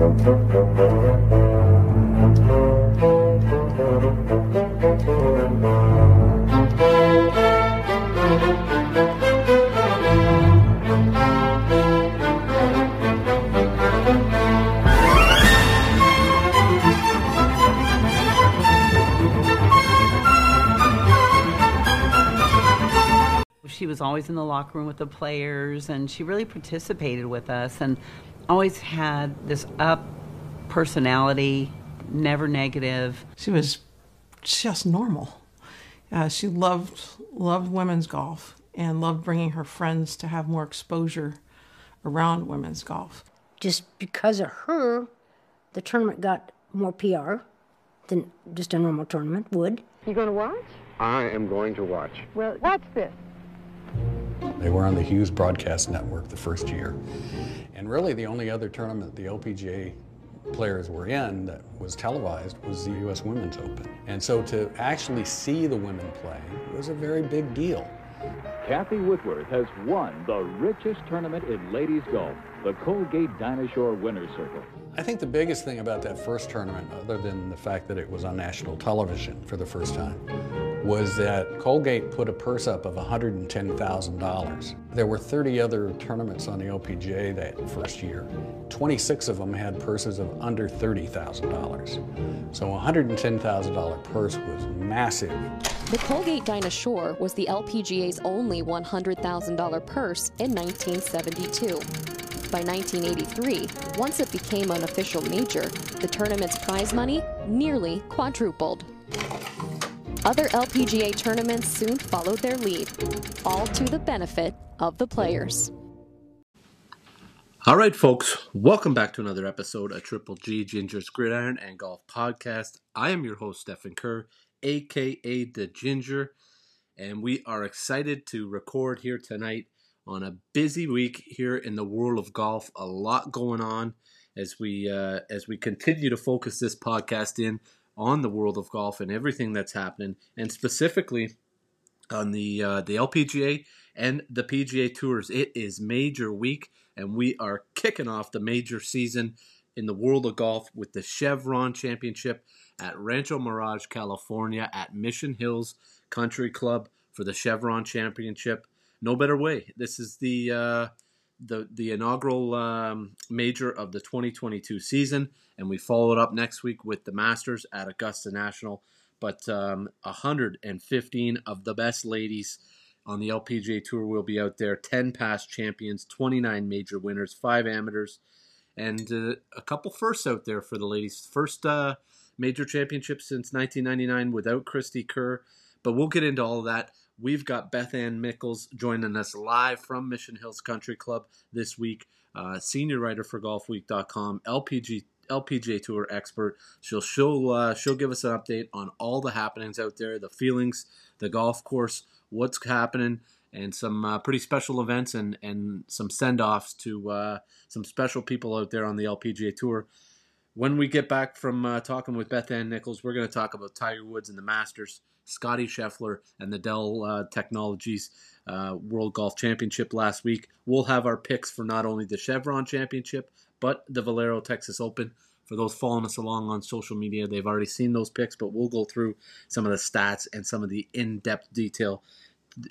She was always in the locker room with the players, and she really participated with us, and always had this up personality, never negative. She was just normal. Uh, she loved loved women's golf and loved bringing her friends to have more exposure around women's golf. Just because of her, the tournament got more PR than just a normal tournament would. You going to watch? I am going to watch. Well, watch this. They were on the Hughes Broadcast Network the first year. And really, the only other tournament the LPGA players were in that was televised was the U.S. Women's Open. And so to actually see the women play was a very big deal. Kathy Whitworth has won the richest tournament in ladies golf, the Colgate Dinah Winners Circle. I think the biggest thing about that first tournament, other than the fact that it was on national television for the first time, was that Colgate put a purse up of $110,000. There were 30 other tournaments on the LPGA that first year. 26 of them had purses of under $30,000. So a $110,000 purse was massive. The Colgate Dinah Shore was the LPGA's only $100,000 purse in 1972. By 1983, once it became an official major, the tournament's prize money nearly quadrupled. Other LPGA tournaments soon followed their lead, all to the benefit of the players. All right, folks, welcome back to another episode of Triple G Ginger's Gridiron and Golf Podcast. I am your host, Stephen Kerr, aka The Ginger, and we are excited to record here tonight on a busy week here in the world of golf. A lot going on as we uh, as we continue to focus this podcast in on the world of golf and everything that's happening, and specifically on the uh, the LPGA and the PGA Tours. It is major week, and we are kicking off the major season in the world of golf with the Chevron Championship at Rancho Mirage, California, at Mission Hills Country Club for the Chevron Championship. No better way. This is the uh, the the inaugural um, major of the 2022 season, and we follow it up next week with the Masters at Augusta National. But um, 115 of the best ladies on the LPGA Tour will be out there. 10 past champions, 29 major winners, five amateurs, and uh, a couple firsts out there for the ladies. First uh, major championship since 1999 without Cristie Kerr. But we'll get into all of that. We've got Beth Ann Mickles joining us live from Mission Hills Country Club this week. Uh, senior writer for GolfWeek.com, LPG LPGA Tour expert. She'll she'll uh, she'll give us an update on all the happenings out there, the feelings, the golf course, what's happening, and some uh, pretty special events and and some send offs to uh, some special people out there on the LPGA Tour. When we get back from uh, talking with Beth Ann Nichols, we're going to talk about Tiger Woods and the Masters, Scotty Scheffler and the Dell uh, Technologies uh, World Golf Championship last week. We'll have our picks for not only the Chevron Championship, but the Valero Texas Open. For those following us along on social media, they've already seen those picks, but we'll go through some of the stats and some of the in depth detail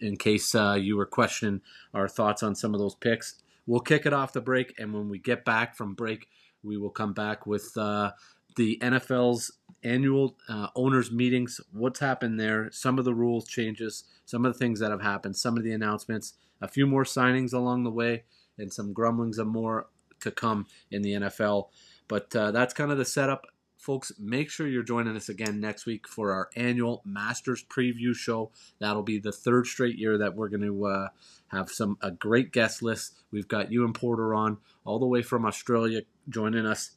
in case uh, you were questioning our thoughts on some of those picks. We'll kick it off the break, and when we get back from break, we will come back with uh, the NFL's annual uh, owners meetings. What's happened there? Some of the rules changes, some of the things that have happened, some of the announcements, a few more signings along the way, and some grumblings of more to come in the NFL. But uh, that's kind of the setup. Folks, make sure you're joining us again next week for our annual Masters preview show. That'll be the third straight year that we're going to uh, have some a great guest list. We've got Ewan Porter on all the way from Australia joining us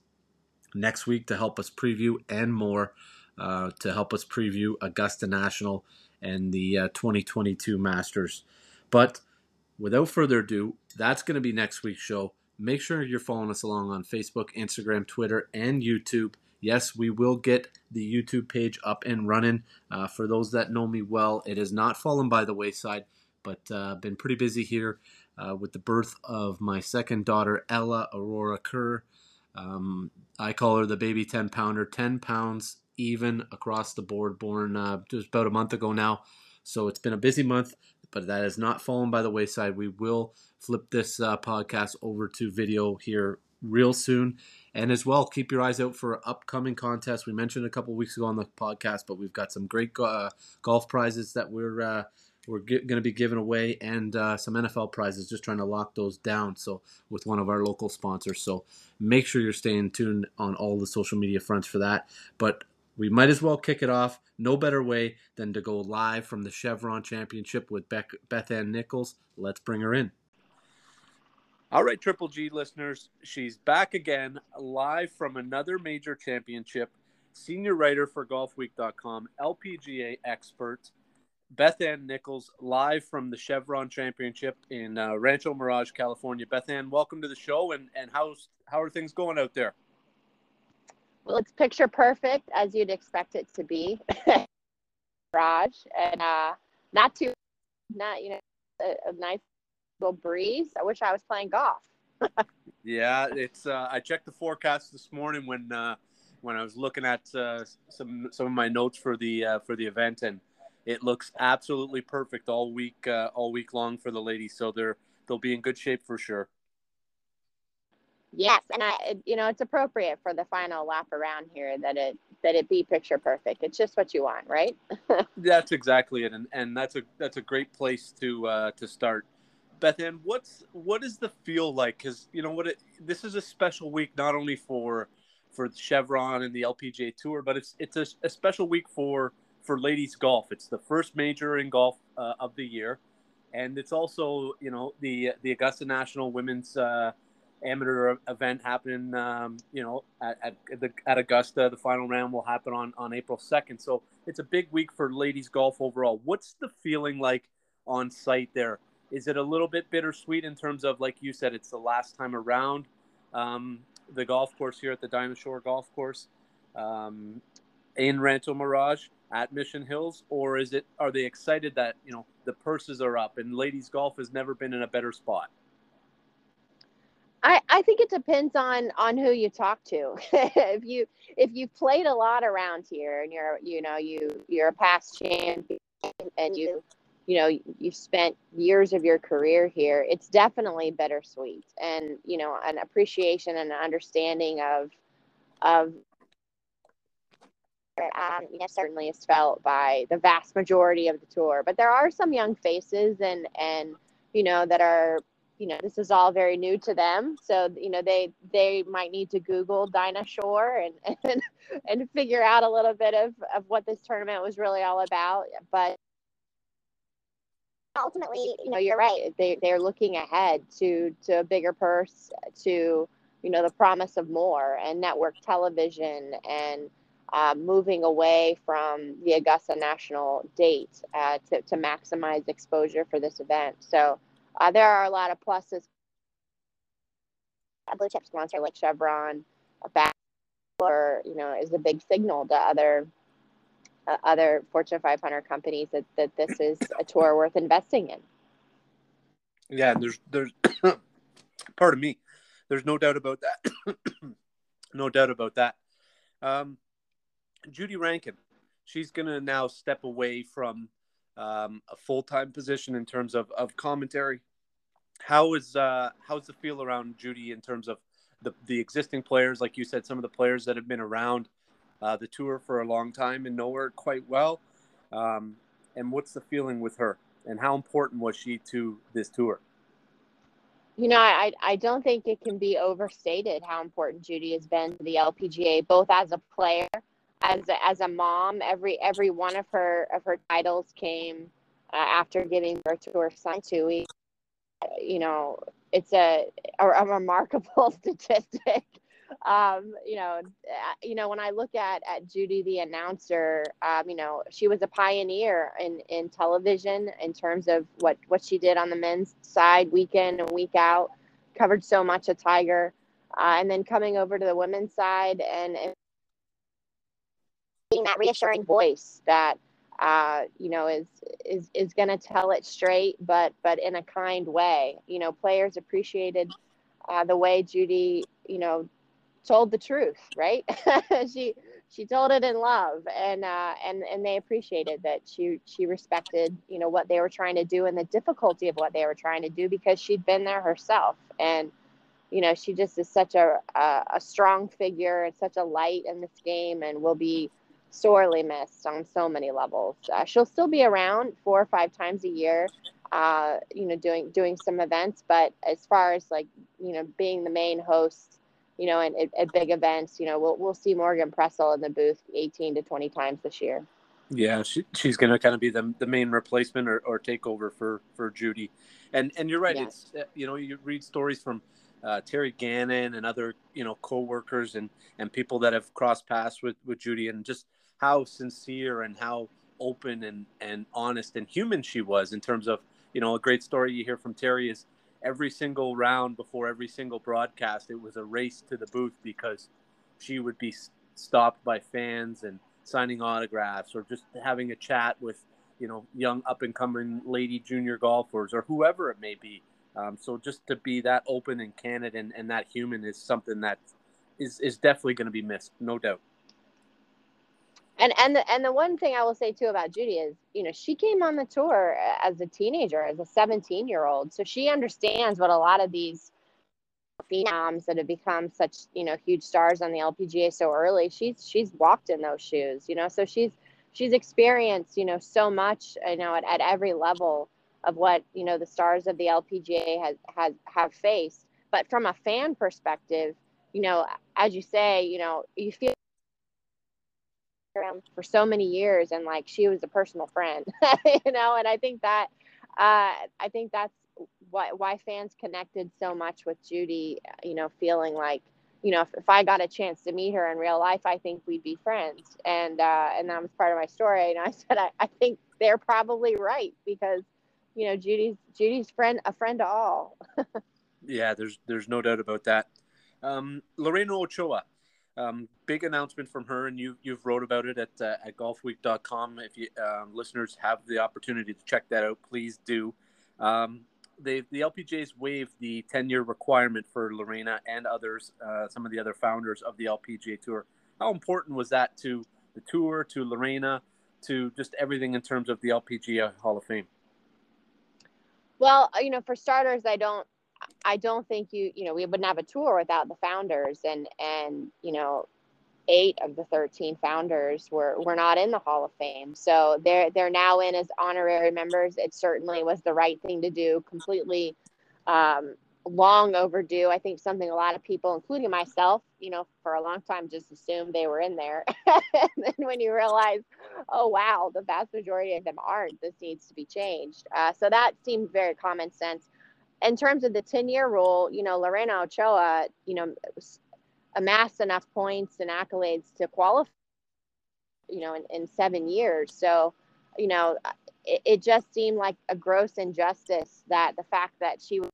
next week to help us preview and more uh, to help us preview Augusta National and the uh, 2022 Masters. But without further ado, that's going to be next week's show. Make sure you're following us along on Facebook, Instagram, Twitter, and YouTube. Yes, we will get the YouTube page up and running. Uh, for those that know me well, it has not fallen by the wayside, but uh, been pretty busy here uh, with the birth of my second daughter, Ella Aurora Kerr. Um, I call her the baby 10 pounder, 10 pounds even across the board, born uh, just about a month ago now. So it's been a busy month, but that has not fallen by the wayside. We will flip this uh, podcast over to video here real soon. And as well, keep your eyes out for upcoming contests. We mentioned a couple weeks ago on the podcast, but we've got some great uh, golf prizes that we're uh, we're going to be giving away, and uh, some NFL prizes. Just trying to lock those down. So with one of our local sponsors. So make sure you're staying tuned on all the social media fronts for that. But we might as well kick it off. No better way than to go live from the Chevron Championship with Beth Ann Nichols. Let's bring her in. All right, Triple G listeners, she's back again, live from another major championship. Senior writer for GolfWeek.com, LPGA expert, Beth Ann Nichols, live from the Chevron Championship in uh, Rancho Mirage, California. Beth Ann, welcome to the show, and and how's how are things going out there? Well, it's picture perfect as you'd expect it to be, Mirage, and uh, not too, not you know, a, a nice little breeze. I wish I was playing golf. yeah, it's. Uh, I checked the forecast this morning when uh, when I was looking at uh, some some of my notes for the uh, for the event, and it looks absolutely perfect all week uh, all week long for the ladies. So they're they'll be in good shape for sure. Yes, and I you know it's appropriate for the final lap around here that it that it be picture perfect. It's just what you want, right? that's exactly it, and and that's a that's a great place to uh, to start. Beth Ann, what's what is the feel like? Because you know what, it, this is a special week not only for for Chevron and the LPGA Tour, but it's it's a, a special week for for ladies golf. It's the first major in golf uh, of the year, and it's also you know the the Augusta National Women's uh, Amateur event happening. Um, you know at at, the, at Augusta, the final round will happen on on April second. So it's a big week for ladies golf overall. What's the feeling like on site there? Is it a little bit bittersweet in terms of, like you said, it's the last time around um, the golf course here at the Dinah Shore Golf Course um, in Rancho Mirage at Mission Hills, or is it? Are they excited that you know the purses are up and ladies golf has never been in a better spot? I, I think it depends on on who you talk to. if you if you've played a lot around here and you're you know you you're a past champion and you you know you've spent years of your career here it's definitely bittersweet and you know an appreciation and an understanding of of um, you know, certainly is felt by the vast majority of the tour but there are some young faces and and you know that are you know this is all very new to them so you know they they might need to google dinah shore and and, and figure out a little bit of of what this tournament was really all about but ultimately, you know, you're right. They they're looking ahead to to a bigger purse, to you know, the promise of more and network television and uh, moving away from the Augusta National date uh, to to maximize exposure for this event. So uh, there are a lot of pluses. A blue chip sponsor like Chevron, a back, or you know, is a big signal to other uh, other Fortune 500 companies that, that this is a tour worth investing in. Yeah, there's there's pardon me, there's no doubt about that. no doubt about that. Um, Judy Rankin, she's gonna now step away from um, a full time position in terms of, of commentary. How is uh, how's the feel around Judy in terms of the the existing players, like you said, some of the players that have been around uh, the tour for a long time and know her quite well. Um, and what's the feeling with her? And how important was she to this tour? You know, I, I don't think it can be overstated how important Judy has been to the LPGA, both as a player, as a, as a mom. Every every one of her of her titles came uh, after giving birth to her son. To you know, it's a a, a remarkable statistic um, you know, uh, you know, when I look at at Judy the announcer, um, you know, she was a pioneer in in television in terms of what what she did on the men's side, week in and week out, covered so much of Tiger, uh, and then coming over to the women's side and, and being that reassuring voice that uh, you know is is is going to tell it straight, but but in a kind way. You know, players appreciated uh, the way Judy, you know, told the truth, right? she she told it in love, and uh, and and they appreciated that she she respected you know what they were trying to do and the difficulty of what they were trying to do because she'd been there herself, and you know she just is such a a, a strong figure and such a light in this game, and will be sorely missed on so many levels. Uh, she'll still be around four or five times a year, uh, you know, doing doing some events. But as far as like you know being the main host, you know, and at, big events, you know, we'll we'll see Morgan Pressel in the booth 18 to 20 times this year. Yeah, she, she's going to kind of be the, the main replacement or, or takeover for for Judy, and and you're right. Yes. It's you know you read stories from uh, Terry Gannon and other you know co-workers and and people that have crossed paths with with Judy and just how sincere and how open and, and honest and human she was in terms of, you know, a great story you hear from Terry is every single round before every single broadcast, it was a race to the booth because she would be stopped by fans and signing autographs or just having a chat with, you know, young up and coming lady junior golfers or whoever it may be. Um, so just to be that open and candid and, and that human is something that is, is definitely going to be missed, no doubt and and the, and the one thing I will say too about Judy is, you know, she came on the tour as a teenager, as a 17 year old, so she understands what a lot of these phenoms that have become such, you know, huge stars on the LPGA so early. She's she's walked in those shoes, you know, so she's she's experienced, you know, so much, you know, at, at every level of what you know the stars of the LPGA has has have faced. But from a fan perspective, you know, as you say, you know, you feel for so many years and like she was a personal friend you know and i think that uh, i think that's why, why fans connected so much with judy you know feeling like you know if, if i got a chance to meet her in real life i think we'd be friends. And uh, and that was part of my story and i said I, I think they're probably right because you know judy's judy's friend a friend to all. Yeah there's there's no doubt about that. Um, lorena ochoa um, big announcement from her, and you you've wrote about it at uh, at golfweek.com. If you um, listeners have the opportunity to check that out, please do. Um, the LPGA's waived the 10 year requirement for Lorena and others, uh, some of the other founders of the LPGA Tour. How important was that to the tour, to Lorena, to just everything in terms of the LPGA Hall of Fame? Well, you know, for starters, I don't I don't think you, you know, we wouldn't have a tour without the founders and, and, you know, eight of the 13 founders were, were not in the Hall of Fame. So they're, they're now in as honorary members. It certainly was the right thing to do, completely um, long overdue. I think something a lot of people, including myself, you know, for a long time just assumed they were in there. and then when you realize, oh, wow, the vast majority of them aren't, this needs to be changed. Uh, so that seemed very common sense in terms of the 10 year rule, you know, Lorena Ochoa, you know, amassed enough points and accolades to qualify, you know, in, in seven years. So, you know, uh, it, it just seemed like a gross injustice that the fact that she was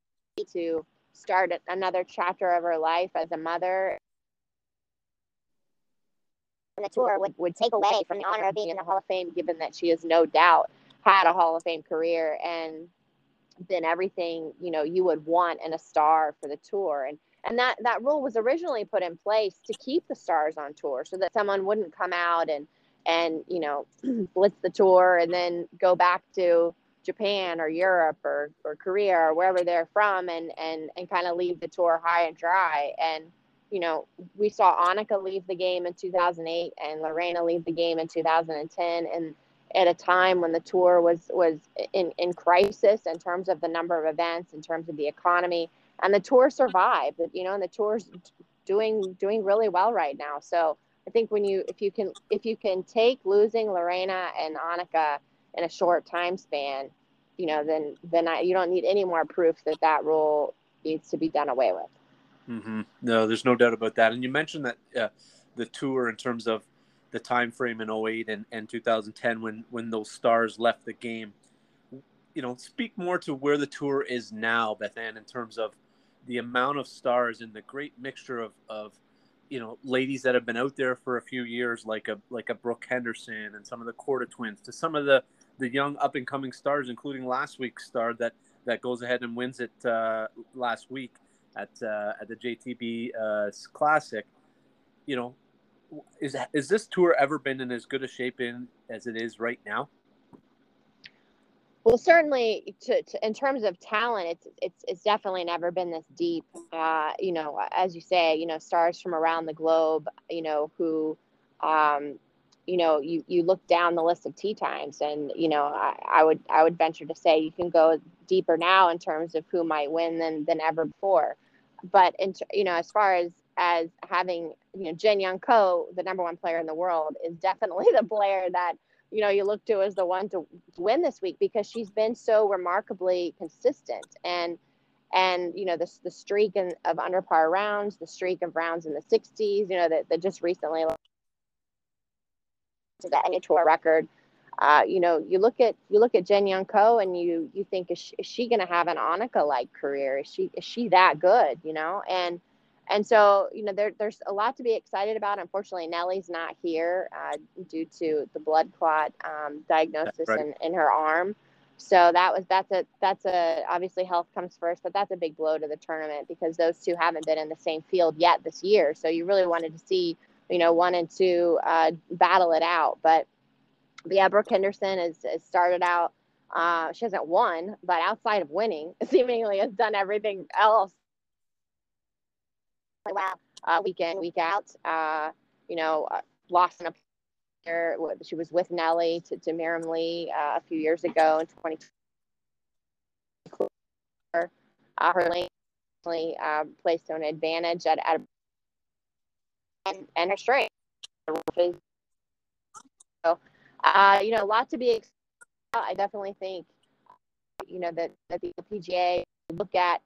to start another chapter of her life as a mother the tour would, would take away from the honor of being in the Hall of Fame, given that she has no doubt had a Hall of Fame career. And been everything you know you would want in a star for the tour. And and that that rule was originally put in place to keep the stars on tour so that someone wouldn't come out and and you know blitz the tour and then go back to Japan or Europe or, or Korea or wherever they're from and and and kind of leave the tour high and dry. And you know we saw Annika leave the game in 2008 and Lorena leave the game in 2010 and at a time when the tour was was in, in crisis in terms of the number of events, in terms of the economy, and the tour survived. You know, and the tour's doing doing really well right now. So I think when you if you can if you can take losing Lorena and Annika in a short time span, you know, then then I, you don't need any more proof that that rule needs to be done away with. Mm-hmm. No, there's no doubt about that. And you mentioned that uh, the tour in terms of the time frame in 08 and, and 2010 when when those stars left the game. You know speak more to where the tour is now bethann in terms of the amount of stars and the great mixture of, of you know ladies that have been out there for a few years like a like a brooke henderson and some of the Korda twins to some of the the young up and coming stars including last week's star that that goes ahead and wins it uh, last week at uh, at the JTBC uh, Classic. You know, is is this tour ever been in as good a shape in as it is right now? Well, certainly, to, to, in terms of talent, it's it's it's definitely never been this deep. Uh, you know, as you say, you know, stars from around the globe, you know, who, um, you know, you you look down the list of tee times, and you know, I, I would I would venture to say you can go deeper now in terms of who might win than than ever before. But in, you know, as far as as having you know Jin Young Ko, the number one player in the world, is definitely the player that you know you look to as the one to, win this week because she's been so remarkably consistent and and you know the the streak in, of under par rounds, the streak of rounds in the 60s, you know that, that just recently to the new tour record. Uh, you know, you look at you look at Jin Young Ko and you you think is she, she going to have an Annika like career? Is she is she that good? You know, and and so you know there, there's a lot to be excited about. Unfortunately nelly's not here uh, due to the blood clot um, diagnosis right. in, in her arm. So that was that's a that's a obviously health comes first but that's a big blow to the tournament because those two haven't been in the same field yet this year. So you really wanted to see you know one and two uh, battle it out. But yeah brooke henderson has, has started out uh, she hasn't won but outside of winning seemingly has done everything else well uh, week in, week out. Uh, you know, uh, lost in a player. She was with Nelly to, to Mirim Lee uh, a few years ago in 2020. Uh, her lane uh, placed on advantage at, at and, and her strength. So, you know, a lot to be excited I definitely think, you know, that, that the PGA look at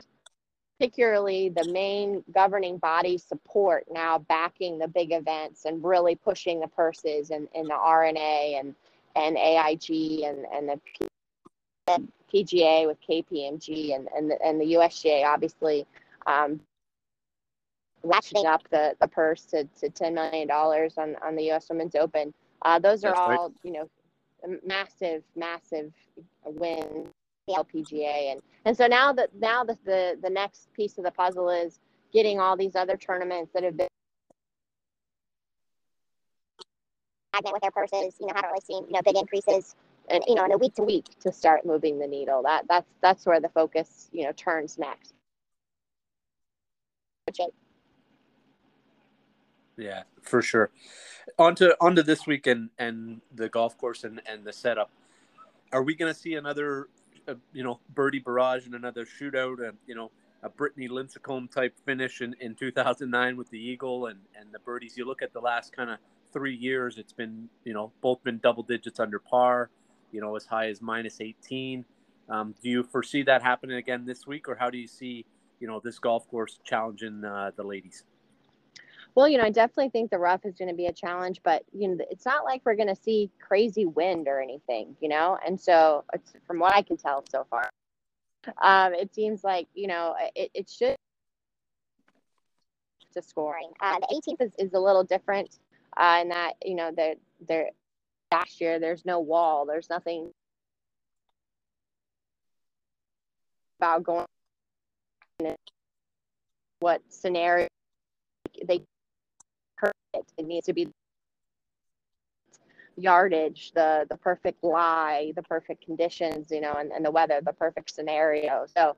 particularly the main governing body support now backing the big events and really pushing the purses and, and the R&A and, and AIG and, and the PGA with KPMG and, and, the, and the USGA obviously um, ratcheting up the, the purse to, to $10 million on, on the US Women's Open. Uh, those are That's all, right. you know, massive, massive wins the LPGA, and and so now that now the, the the next piece of the puzzle is getting all these other tournaments that have been stagnant with their purses, you know, haven't really seen you know big increases, and you know, in a week to week to start moving the needle. That that's that's where the focus you know turns next. Yeah, for sure. Onto onto this weekend and the golf course and, and the setup. Are we going to see another a you know birdie barrage and another shootout, and you know a Brittany Lincicome type finish in, in 2009 with the eagle and and the birdies. You look at the last kind of three years, it's been you know both been double digits under par, you know as high as minus 18. Um, do you foresee that happening again this week, or how do you see you know this golf course challenging uh, the ladies? Well, you know, I definitely think the rough is going to be a challenge, but you know, it's not like we're going to see crazy wind or anything, you know. And so, from what I can tell so far, um, it seems like you know it, it should to scoring. Uh, the 18th is, is a little different uh, in that you know the there last year there's no wall, there's nothing about going what scenario they perfect. It needs to be yardage, the the perfect lie, the perfect conditions, you know, and, and the weather, the perfect scenario. So,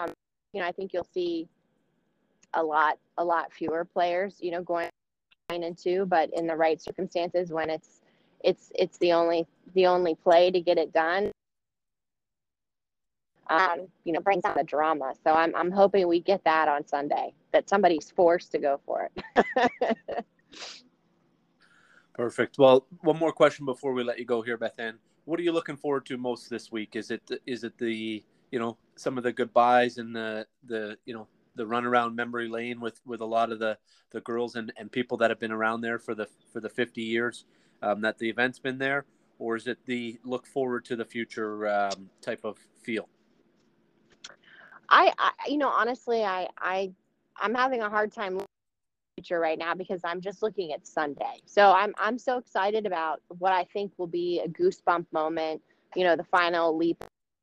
um, you know, I think you'll see a lot, a lot fewer players, you know, going nine and two, but in the right circumstances when it's it's it's the only the only play to get it done. Um, you know, brings on the drama. So I'm I'm hoping we get that on Sunday, that somebody's forced to go for it. Perfect. Well, one more question before we let you go here, Beth Ann. What are you looking forward to most this week? Is it is it the you know some of the goodbyes and the the you know the run around memory lane with with a lot of the the girls and, and people that have been around there for the for the 50 years um, that the event's been there, or is it the look forward to the future um, type of feel? I, I you know honestly I I I'm having a hard time future right now because I'm just looking at Sunday. So I'm I'm so excited about what I think will be a goosebump moment. You know, the final leap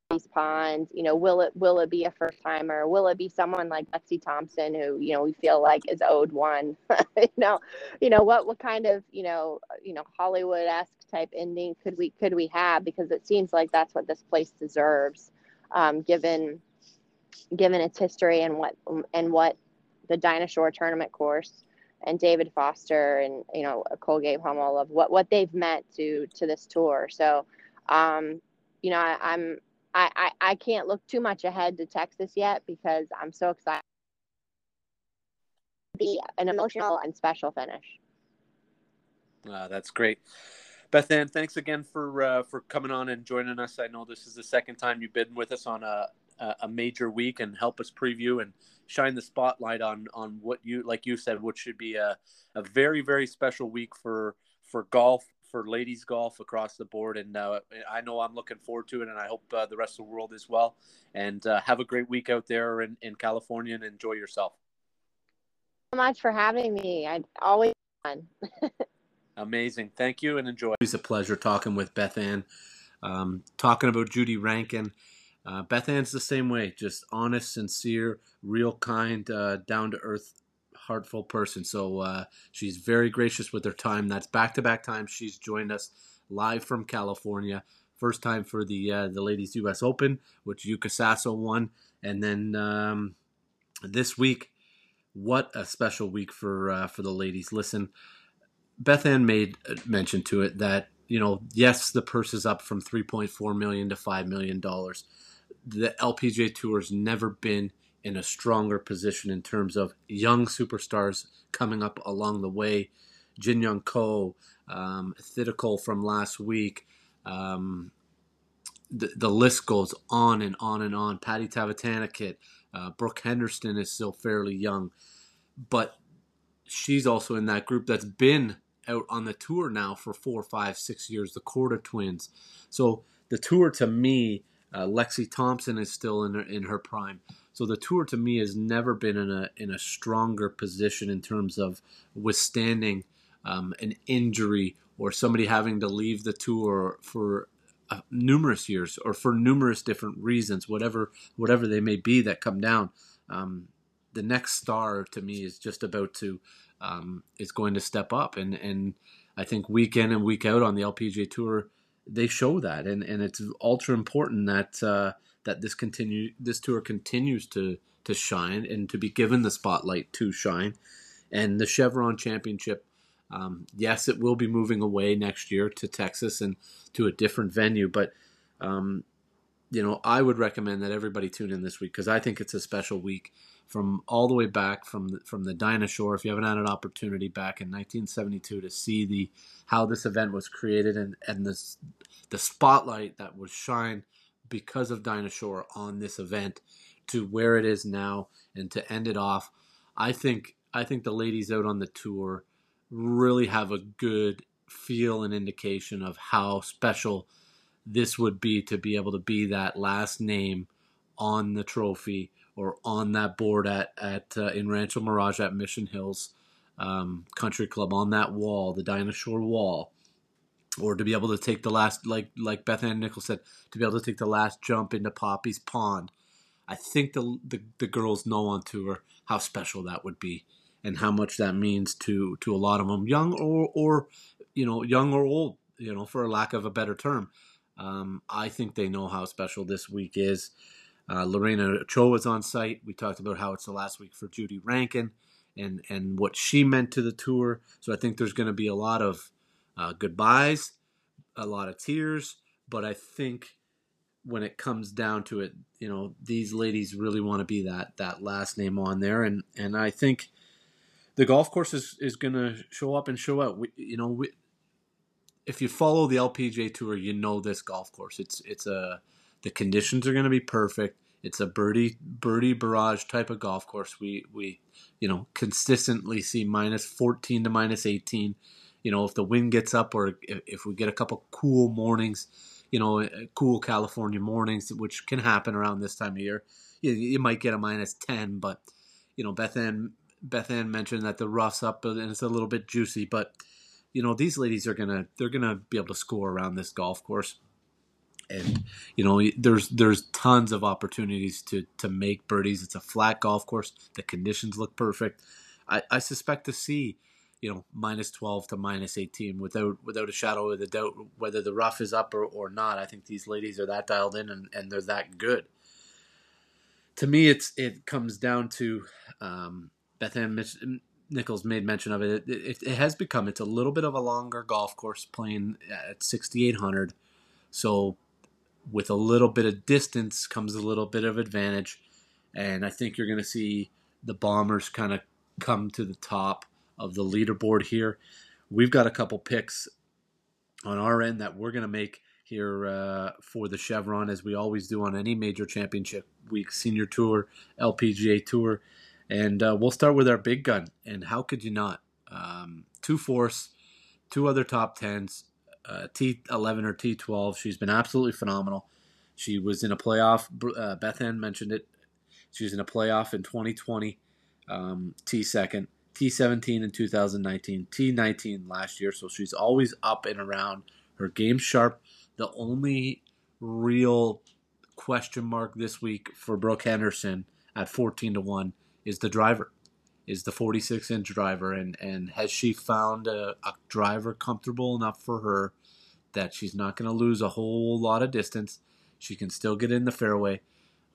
Poppy's Pond? You know, will it will it be a first timer? Will it be someone like Lexi Thompson who you know we feel like is owed one? you know, you know what what kind of you know you know Hollywood esque type ending could we could we have? Because it seems like that's what this place deserves, um, given given its history and what and what the Dinah Shore tournament course and David Foster and you know Colgate Hummel of what what they've meant to to this tour. So, um, you know, I, I'm I, I I can't look too much ahead to Texas yet because I'm so excited. Be an emotional and special finish. Uh, that's great. Beth Ann, thanks again for uh, for coming on and joining us. I know this is the second time you've been with us on a a major week and help us preview and shine the spotlight on on what you like you said what should be a, a very very special week for for golf for ladies golf across the board. And uh, i know i'm looking forward to it and i hope uh, the rest of the world as well. And uh, have a great week out there in, in california and enjoy yourself. So much for having me. I always fun. Amazing. Thank you and enjoy. It's a pleasure talking with beth ann. Um, talking about judy rankin uh, Beth Ann's the same way, just honest, sincere, real kind, uh, down to earth, heartful person. So uh, she's very gracious with her time. That's back to back time. she's joined us live from California. First time for the uh, the ladies U.S. Open, which Yuka Saso won, and then um, this week, what a special week for uh, for the ladies. Listen, Beth Ann made mention to it that you know, yes, the purse is up from 3.4 million to 5 million dollars the LPGA Tour's never been in a stronger position in terms of young superstars coming up along the way. Jin Young Ko, um, from last week. Um, the, the list goes on and on and on. Patty Tavatanakit, uh, Brooke Henderson is still fairly young, but she's also in that group that's been out on the tour now for four, five, six years. The Korda twins. So the tour to me uh, Lexi Thompson is still in her, in her prime. So the tour to me has never been in a in a stronger position in terms of withstanding um, an injury or somebody having to leave the tour for uh, numerous years or for numerous different reasons, whatever whatever they may be that come down. Um, the next star to me is just about to um, is going to step up, and and I think week in and week out on the LPGA tour they show that, and, and it's ultra important that uh, that this continue this tour continues to to shine and to be given the spotlight to shine. And the Chevron Championship, um, yes, it will be moving away next year to Texas and to a different venue, but um, you know I would recommend that everybody tune in this week because I think it's a special week from all the way back from the, from the Dinah Shore. If you haven't had an opportunity back in 1972 to see the how this event was created and and this the spotlight that was shined because of Dinah Shore on this event to where it is now and to end it off, I think I think the ladies out on the tour really have a good feel and indication of how special this would be to be able to be that last name on the trophy or on that board at at uh, in Rancho Mirage at Mission Hills um, Country Club on that wall, the Dinah Shore wall, or to be able to take the last like like Beth Ann Nichols said, to be able to take the last jump into Poppy's Pond. I think the, the the girls know on tour how special that would be and how much that means to to a lot of them, young or or you know young or old, you know, for lack of a better term. Um, I think they know how special this week is. Uh, Lorena Ochoa was on site. We talked about how it's the last week for Judy Rankin and and what she meant to the tour. So I think there's going to be a lot of uh, goodbyes, a lot of tears, but I think when it comes down to it, you know, these ladies really want to be that that last name on there, and and I think the golf course is is going to show up and show out. We, you know, we, if you follow the LPGA tour, you know this golf course. It's it's a the conditions are going to be perfect. It's a birdie birdie barrage type of golf course. We we you know consistently see minus 14 to minus 18. You know if the wind gets up or if, we get a couple cool mornings, you know uh, cool California mornings, which can happen around this time of year, you, you might get a minus 10. But you know Beth Ann Beth Ann mentioned that the rough's up and it's a little bit juicy, but you know these ladies are gonna they're gonna be able to score around this golf course and you know there's there's tons of opportunities to to make birdies. It's a flat golf course. The conditions look perfect. I, I suspect to see you know minus 12 to minus 18 without without a shadow of a doubt whether the rough is up or, or not i think these ladies are that dialed in and, and they're that good to me it's it comes down to um, beth ann Mich- nichols made mention of it. It, it it has become it's a little bit of a longer golf course playing at 6800 so with a little bit of distance comes a little bit of advantage and i think you're going to see the bombers kind of come to the top of the leaderboard here. We've got a couple picks on our end that we're going to make here uh, for the Chevron, as we always do on any major championship week, Senior Tour, LPGA Tour. And uh, we'll start with our big gun. And how could you not? Um, two force, two other top tens, uh, T11 or T12. She's been absolutely phenomenal. She was in a playoff. Uh, Beth Ann mentioned it. She was in a playoff in 2020, um, T second. T17 in 2019, T19 last year. So she's always up and around. Her game sharp. The only real question mark this week for Brooke Henderson at 14 to 1 is the driver, is the 46 inch driver. And, and has she found a, a driver comfortable enough for her that she's not going to lose a whole lot of distance? She can still get in the fairway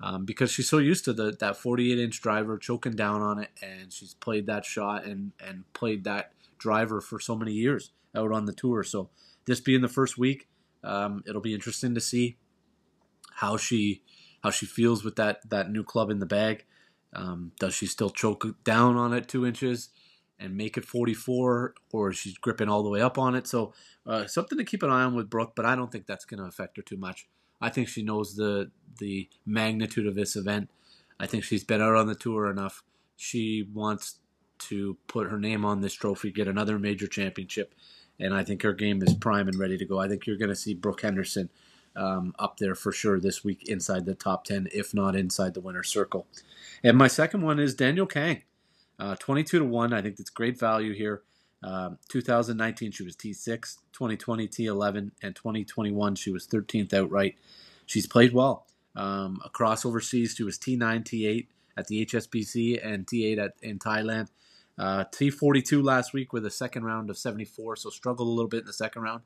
um, because she's so used to the that 48 inch driver choking down on it, and she's played that shot and and played that driver for so many years out on the tour. So this being the first week, um, it'll be interesting to see how she how she feels with that that new club in the bag. Um, does she still choke down on it two inches and make it 44, or is she gripping all the way up on it? So uh, something to keep an eye on with Brooke, but I don't think that's going to affect her too much. I think she knows the the magnitude of this event. I think she's been out on the tour enough. She wants to put her name on this trophy, get another major championship, and I think her game is prime and ready to go. I think you're going to see Brooke Henderson um, up there for sure this week inside the top 10, if not inside the winner's circle. And my second one is Danielle Kang. Uh, 22 to 1. I think that's great value here. Um, 2019, she was T6, 2020, T11, and 2021, she was 13th outright. She's played well. Um, across overseas, she was T9, T8 at the HSBC and T8 at, in Thailand. Uh, T42 last week with a second round of 74, so struggled a little bit in the second round.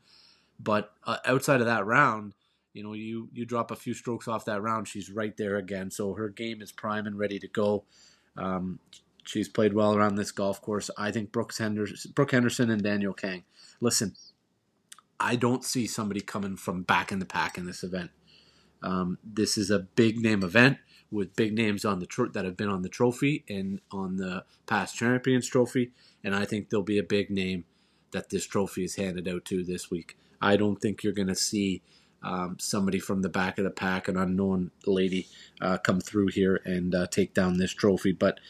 But uh, outside of that round, you know, you you drop a few strokes off that round, she's right there again. So her game is prime and ready to go. Um, She's played well around this golf course. I think Brooks Henderson, Brooke Henderson and Danielle Kang. Listen, I don't see somebody coming from back in the pack in this event. Um, this is a big name event with big names on the that have been on the trophy and on the past champions trophy, and I think there'll be a big name that this trophy is handed out to this week. I don't think you're going to see um, somebody from the back of the pack, an unknown lady, uh, come through here and uh, take down this trophy, but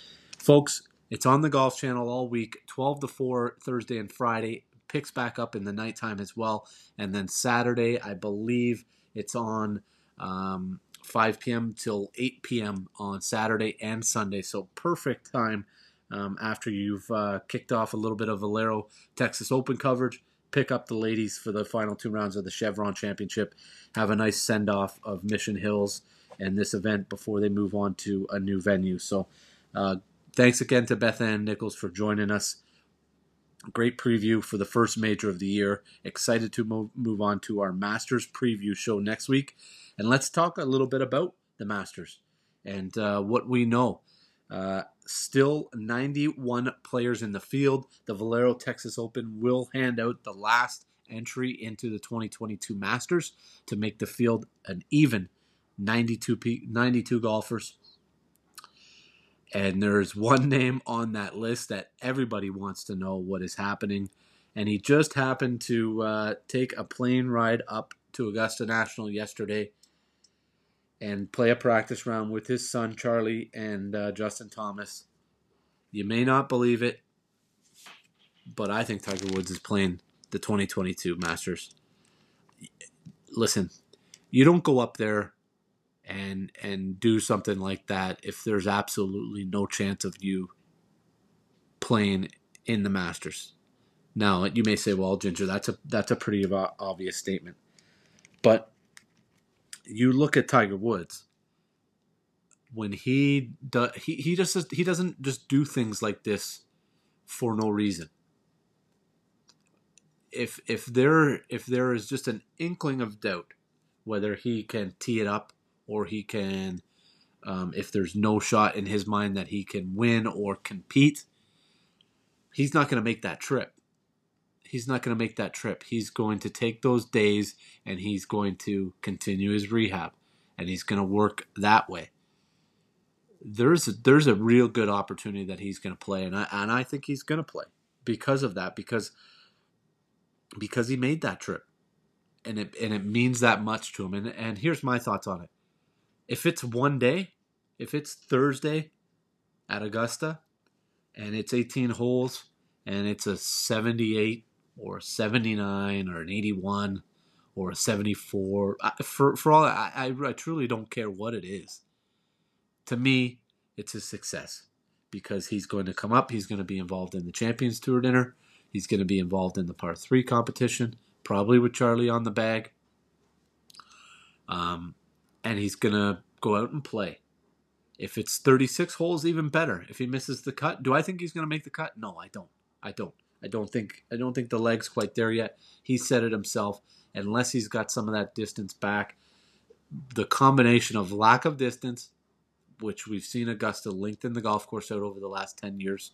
Folks, it's on the Golf Channel all week, 12 to 4, Thursday and Friday. Picks back up in the nighttime as well. And then Saturday, I believe it's on um, 5 p.m. till 8 p.m. on Saturday and Sunday. So perfect time um, after you've uh, kicked off a little bit of Valero Texas Open coverage. Pick up the ladies for the final two rounds of the Chevron Championship. Have a nice send off of Mission Hills and this event before they move on to a new venue. So, uh, Thanks again to Beth Ann Nichols for joining us. Great preview for the first major of the year. Excited to move, on to our Masters preview show next week. And let's talk a little bit about the Masters and uh, what we know. Uh, still 91 players in the field. The Valero Texas Open will hand out the last entry into the 2022 Masters to make the field an even 92, 92 golfers. And there's one name on that list that everybody wants to know what is happening. And he just happened to uh, take a plane ride up to Augusta National yesterday and play a practice round with his son Charlie and uh, Justin Thomas. You may not believe it, but I think Tiger Woods is playing the 2022 Masters. Listen, you don't go up there and and do something like that if there's absolutely no chance of you playing in the Masters. Now you may say, "Well, Ginger, that's a that's a pretty obvious statement," but you look at Tiger Woods. When he does he, he just he doesn't just do things like this for no reason. If if there if there is just an inkling of doubt whether he can tee it up or he can um, if there's no shot in his mind that he can win or compete he's not going to make that trip. He's not going to make that trip. He's going to take those days and he's going to continue his rehab and he's going to work that way. There's a, there's a real good opportunity that he's going to play, and I and I think he's going to play because of that because because he made that trip, and it and it means that much to him. And and here's my thoughts on it: if it's one day, if it's Thursday at Augusta, and it's 18 holes, and it's a 78 or a 79 or an 81 or a 74, for for all I, I, I truly don't care what it is to me, it's a success because he's going to come up. He's going to be involved in the Champions Tour dinner. He's going to be involved in the par three competition, probably with Charlie on the bag. Um, and he's to go out and play. If it's 36 holes, even better. If he misses the cut, do I think he's to make the cut? No, I don't. I don't. I don't think. I don't think the leg's quite there yet. He said it himself. Unless he's got some of that distance back, the combination of lack of distance which we've seen Augusta lengthen the golf course out over the last 10 years,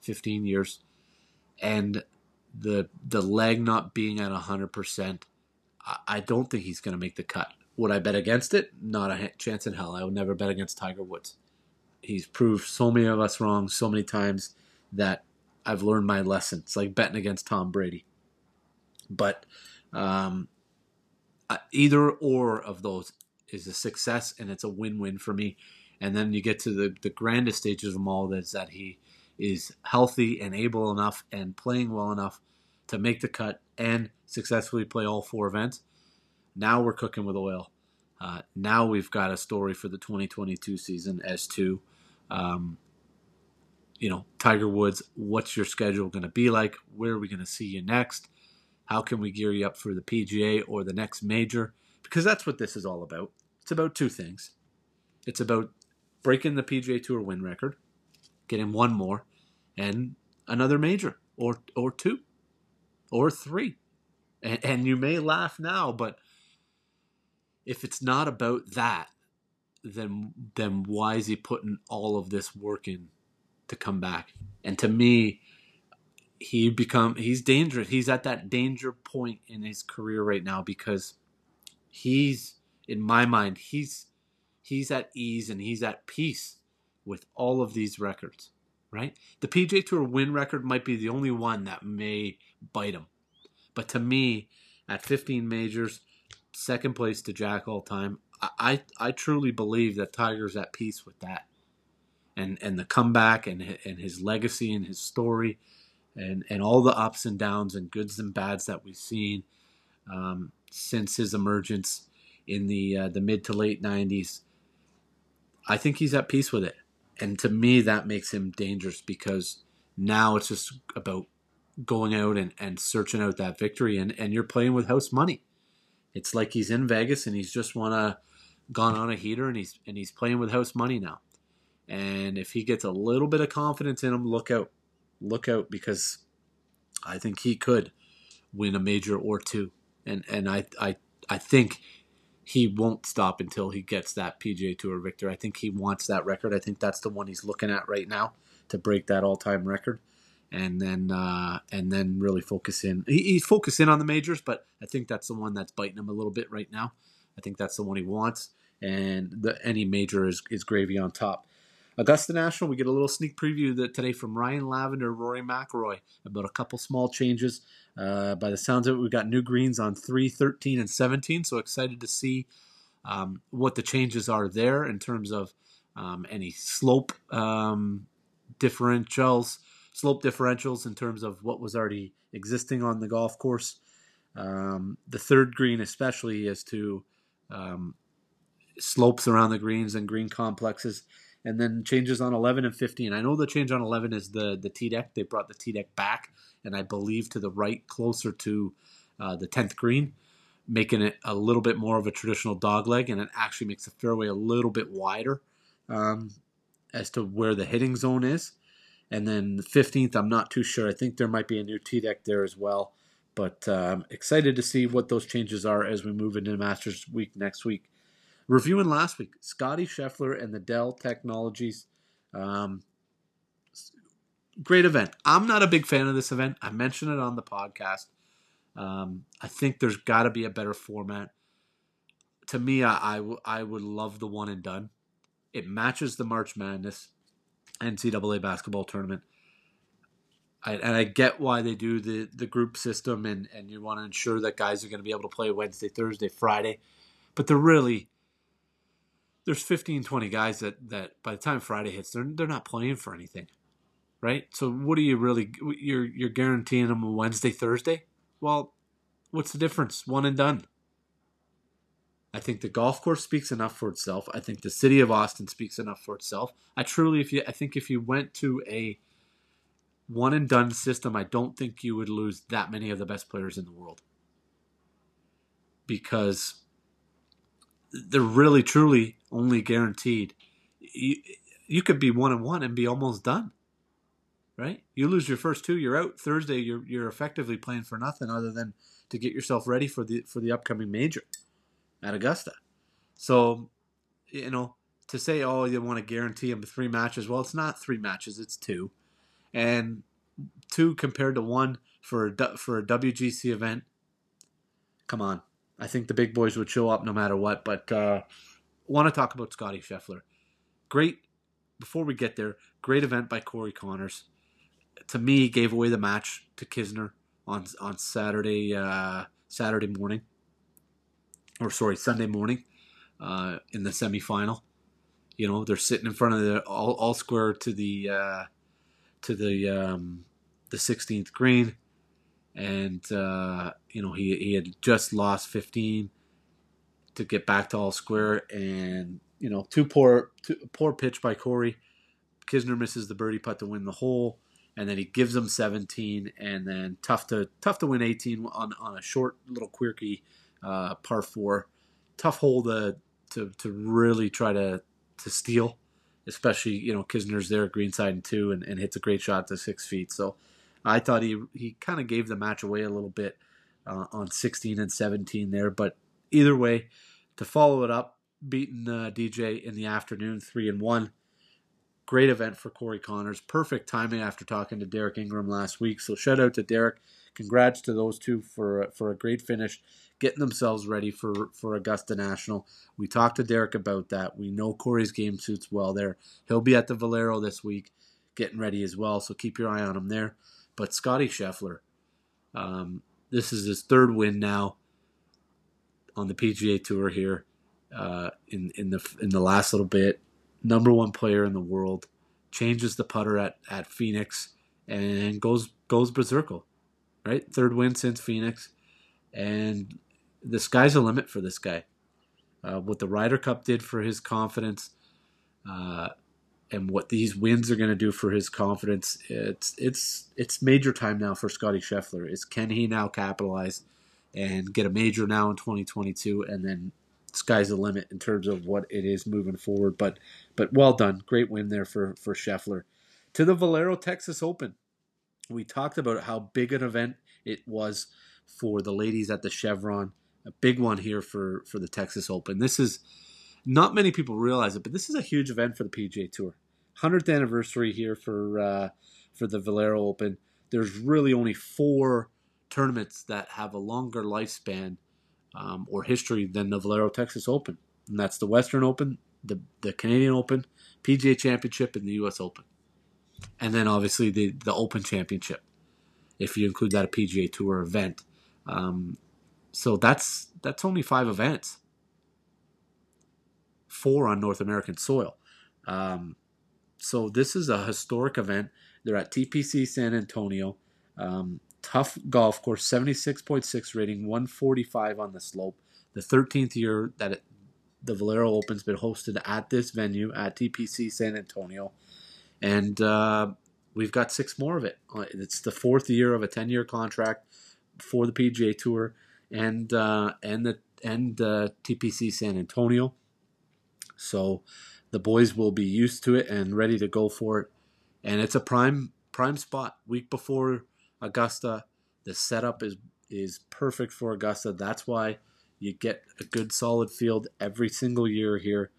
15 years, and the the leg not being at 100%, I don't think he's going to make the cut. Would I bet against it? Not a chance in hell. I would never bet against Tiger Woods. He's proved so many of us wrong so many times that I've learned my lesson. It's like betting against Tom Brady. But um, either or of those is a success and it's a win-win for me. And then you get to the, the grandest stages of them all that's that he is healthy and able enough and playing well enough to make the cut and successfully play all four events. Now we're cooking with oil. Uh, now we've got a story for the 2022 season as to, um, you know, Tiger Woods, what's your schedule going to be like? Where are we going to see you next? How can we gear you up for the PGA or the next major? Because that's what this is all about. It's about two things. It's about breaking the PGA Tour win record, getting one more, and another major or or two or three. And, and you may laugh now, but if it's not about that, then then why is he putting all of this work in to come back? And to me, he become he's dangerous. He's at that danger point in his career right now because he's in my mind he's he's at ease and he's at peace with all of these records, right? The PGA Tour win record might be the only one that may bite him. But to me, at 15 majors, second place to Jack all time, I, I, I truly believe that Tiger's at peace with that. And, and the comeback and, and his legacy and his story and, and all the ups and downs and goods and bads that we've seen um, since his emergence in the uh, the mid to late 90s I think he's at peace with it. And to me, that makes him dangerous because now it's just about going out and, and searching out that victory. And, and you're playing with house money. It's like he's in Vegas and he's just won a gone on a heater and he's and he's playing with house money now. And if he gets a little bit of confidence in him, look out. Look out because I think he could win a major or two. And and I I I think he won't stop until he gets that PGA Tour victor. I think he wants that record. I think that's the one he's looking at right now to break that all-time record, and then uh, and then really focus in. He, he's focusing on the majors, but I think that's the one that's biting him a little bit right now. I think that's the one he wants, and the, any major is, is gravy on top. Augusta National, we get a little sneak preview that today from Ryan Lavner, Rory McIlroy about a couple small changes. Uh, by the sounds of it, we've got new greens on 3, 13, and 17. So excited to see um, what the changes are there in terms of um, any slope um, differentials, slope differentials in terms of what was already existing on the golf course. Um, the third green, especially, as to um, slopes around the greens and green complexes and then changes on 11 and 15. I know the change on 11 is the the tee deck. They brought the tee deck back, and I believe to the right, closer to uh, the 10th green. making it a little bit more of a traditional dog leg, and it actually makes the fairway a little bit wider um, as to where the hitting zone is. And then the 15th, I'm not too sure. I think there might be a new tee deck there as well. But uh, I'm excited to see what those changes are as we move into Masters Week next week. Reviewing last week, Scottie Scheffler and the Dell Technologies. Um, great event. I'm not a big fan of this event. I mentioned it on the podcast. Um, I think there's got to be a better format. To me, I, I, w- I would love the one and done. It matches the March Madness NCAA basketball tournament. I, and I get why they do the, the group system, and, and you want to ensure that guys are going to be able to play Wednesday, Thursday, Friday. But they're really, there's 15, 20 guys that, that by the time Friday hits, they're, they're not playing for anything, right? So what are you really, you're, you're guaranteeing them a Wednesday, Thursday? Well, what's the difference? One and done. I think the golf course speaks enough for itself. I think the city of Austin speaks enough for itself. I truly, if you, I think if you went to a one and done system, I don't think you would lose that many of the best players in the world because they're really, truly only guaranteed. You, you could be one and one and be almost done right? You lose your first two, you're out. Thursday, you're you're effectively playing for nothing other than to get yourself ready for the for the upcoming major at Augusta. So, you know, to say oh you want to guarantee them three matches, well, it's not three matches, it's two, and two compared to one for a for a WGC event. Come on, I think the big boys would show up no matter what. But uh, want to talk about Scottie Scheffler? Great. Before we get there, great event by Corey Conners. to me gave away the match to Kisner on on Saturday uh, Saturday morning, or sorry Sunday morning, uh, in the semifinal. You know they're sitting in front of the all, all square to the uh, to the um, the 16th green, and uh, you know he he had just lost 15 to get back to all square, and you know two poor two, poor pitch by Corey. Kisner misses the birdie putt to win the hole and then he gives them 17, and then tough to tough to win 18 on, on a short little quirky uh, par four. Tough hole to, to to really try to to steal, especially you know Kisner's there greenside and two, and, and hits a great shot to six feet. So I thought he he kind of gave the match away a little bit uh, on 16 and 17 there, but either way, to follow it up, beating uh, DJ in the afternoon, three and one Great event for Corey Conners. Perfect timing after talking to Derek Ingram last week. So shout out to Derek. Congrats to those two for for a great finish, getting themselves ready for for Augusta National. We talked to Derek about that. We know Corey's game suits well there. He'll be at the Valero this week, getting ready as well. So keep your eye on him there. But Scottie Scheffler, um, this is his third win now on the PGA Tour here uh, in in the in the last little bit number one player in the world, changes the putter at, at Phoenix and goes goes berserkle, right? Third win since Phoenix, and the sky's the limit for this guy. Uh, what the Ryder Cup did for his confidence, uh, and what these wins are going to do for his confidence, it's it's it's major time now for Scottie Scheffler. Is can he now capitalize and get a major now in 2022, and then sky's the limit in terms of what it is moving forward. But but well done, great win there for for Scheffler. To the Valero Texas Open, we talked about how big an event it was for the ladies at the Chevron. A big one here for for the Texas Open. This is not many people realize it, but this is a huge event for the PGA Tour. 100th anniversary here for uh, for the Valero Open. There's really only four tournaments that have a longer lifespan um, or history than the Valero Texas Open. And that's the Western Open, the, the Canadian Open, PGA Championship, and the U.S. Open. And then obviously the, the Open Championship, if you include that a PGA Tour event. Um, so that's that's only five events, four on North American soil. Um, so this is a historic event. They're at TPC San Antonio. Um, tough golf course, 76.6 rating, 145 on the slope. The 13th year that it, the Valero Open's been hosted at this venue at TPC San Antonio. And uh, we've got six more of it. Uh, it's the fourth year of a 10 year contract for the PGA Tour. And uh, and the and uh, TPC San Antonio. So the boys will be used to it and ready to go for it. And it's a prime prime spot week before Augusta. The setup is is perfect for Augusta. That's why you get a good solid field every single year here.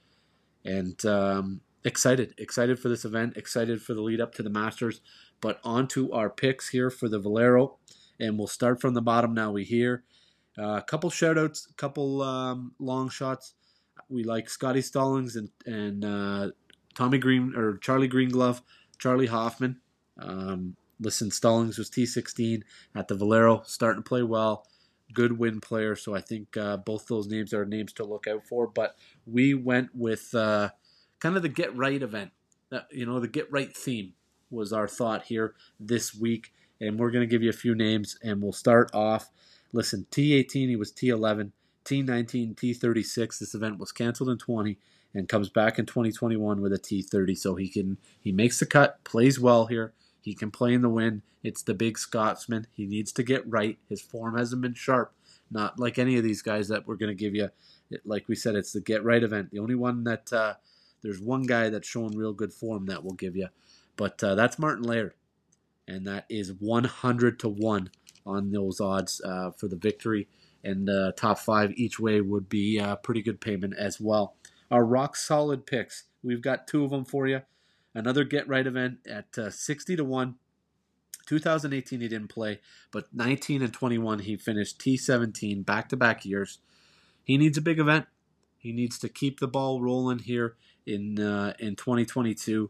And um, excited, excited for this event, excited for the lead up to the Masters. But on to our picks here for the Valero. And we'll start from the bottom now. We hear uh, a couple shout outs, a couple um, long shots. We like Scotty Stallings and, and uh, Tommy Green or Charlie Greenglove, Charley Hoffman. Um, listen, Stallings was T16 at the Valero, starting to play well. Good win player, so I think uh, both those names are names to look out for. But we went with uh, kind of the get right event. you know, the get right theme was our thought here this week, and we're going to give you a few names, and we'll start off. Listen, T18, he was T11, T19, T36. This event was canceled in 20 and comes back in 2021 with a T30. So he can he makes the cut, plays well here. He can play in the wind. It's the big Scotsman. He needs to get right. His form hasn't been sharp. Not like any of these guys that we're going to give you. Like we said, it's the get right event. The only one that uh, there's one guy that's showing real good form that we'll give you, but uh, that's Martin Laird, and that is 100 to one on those odds uh, for the victory. And uh, top five each way would be a pretty good payment as well. Our rock solid picks. We've got two of them for you. Another get right event at uh, 60 to 1. 2018 he didn't play, but 19 and 21 he finished T17 back to back years. He needs a big event. He needs to keep the ball rolling here in uh, in 2022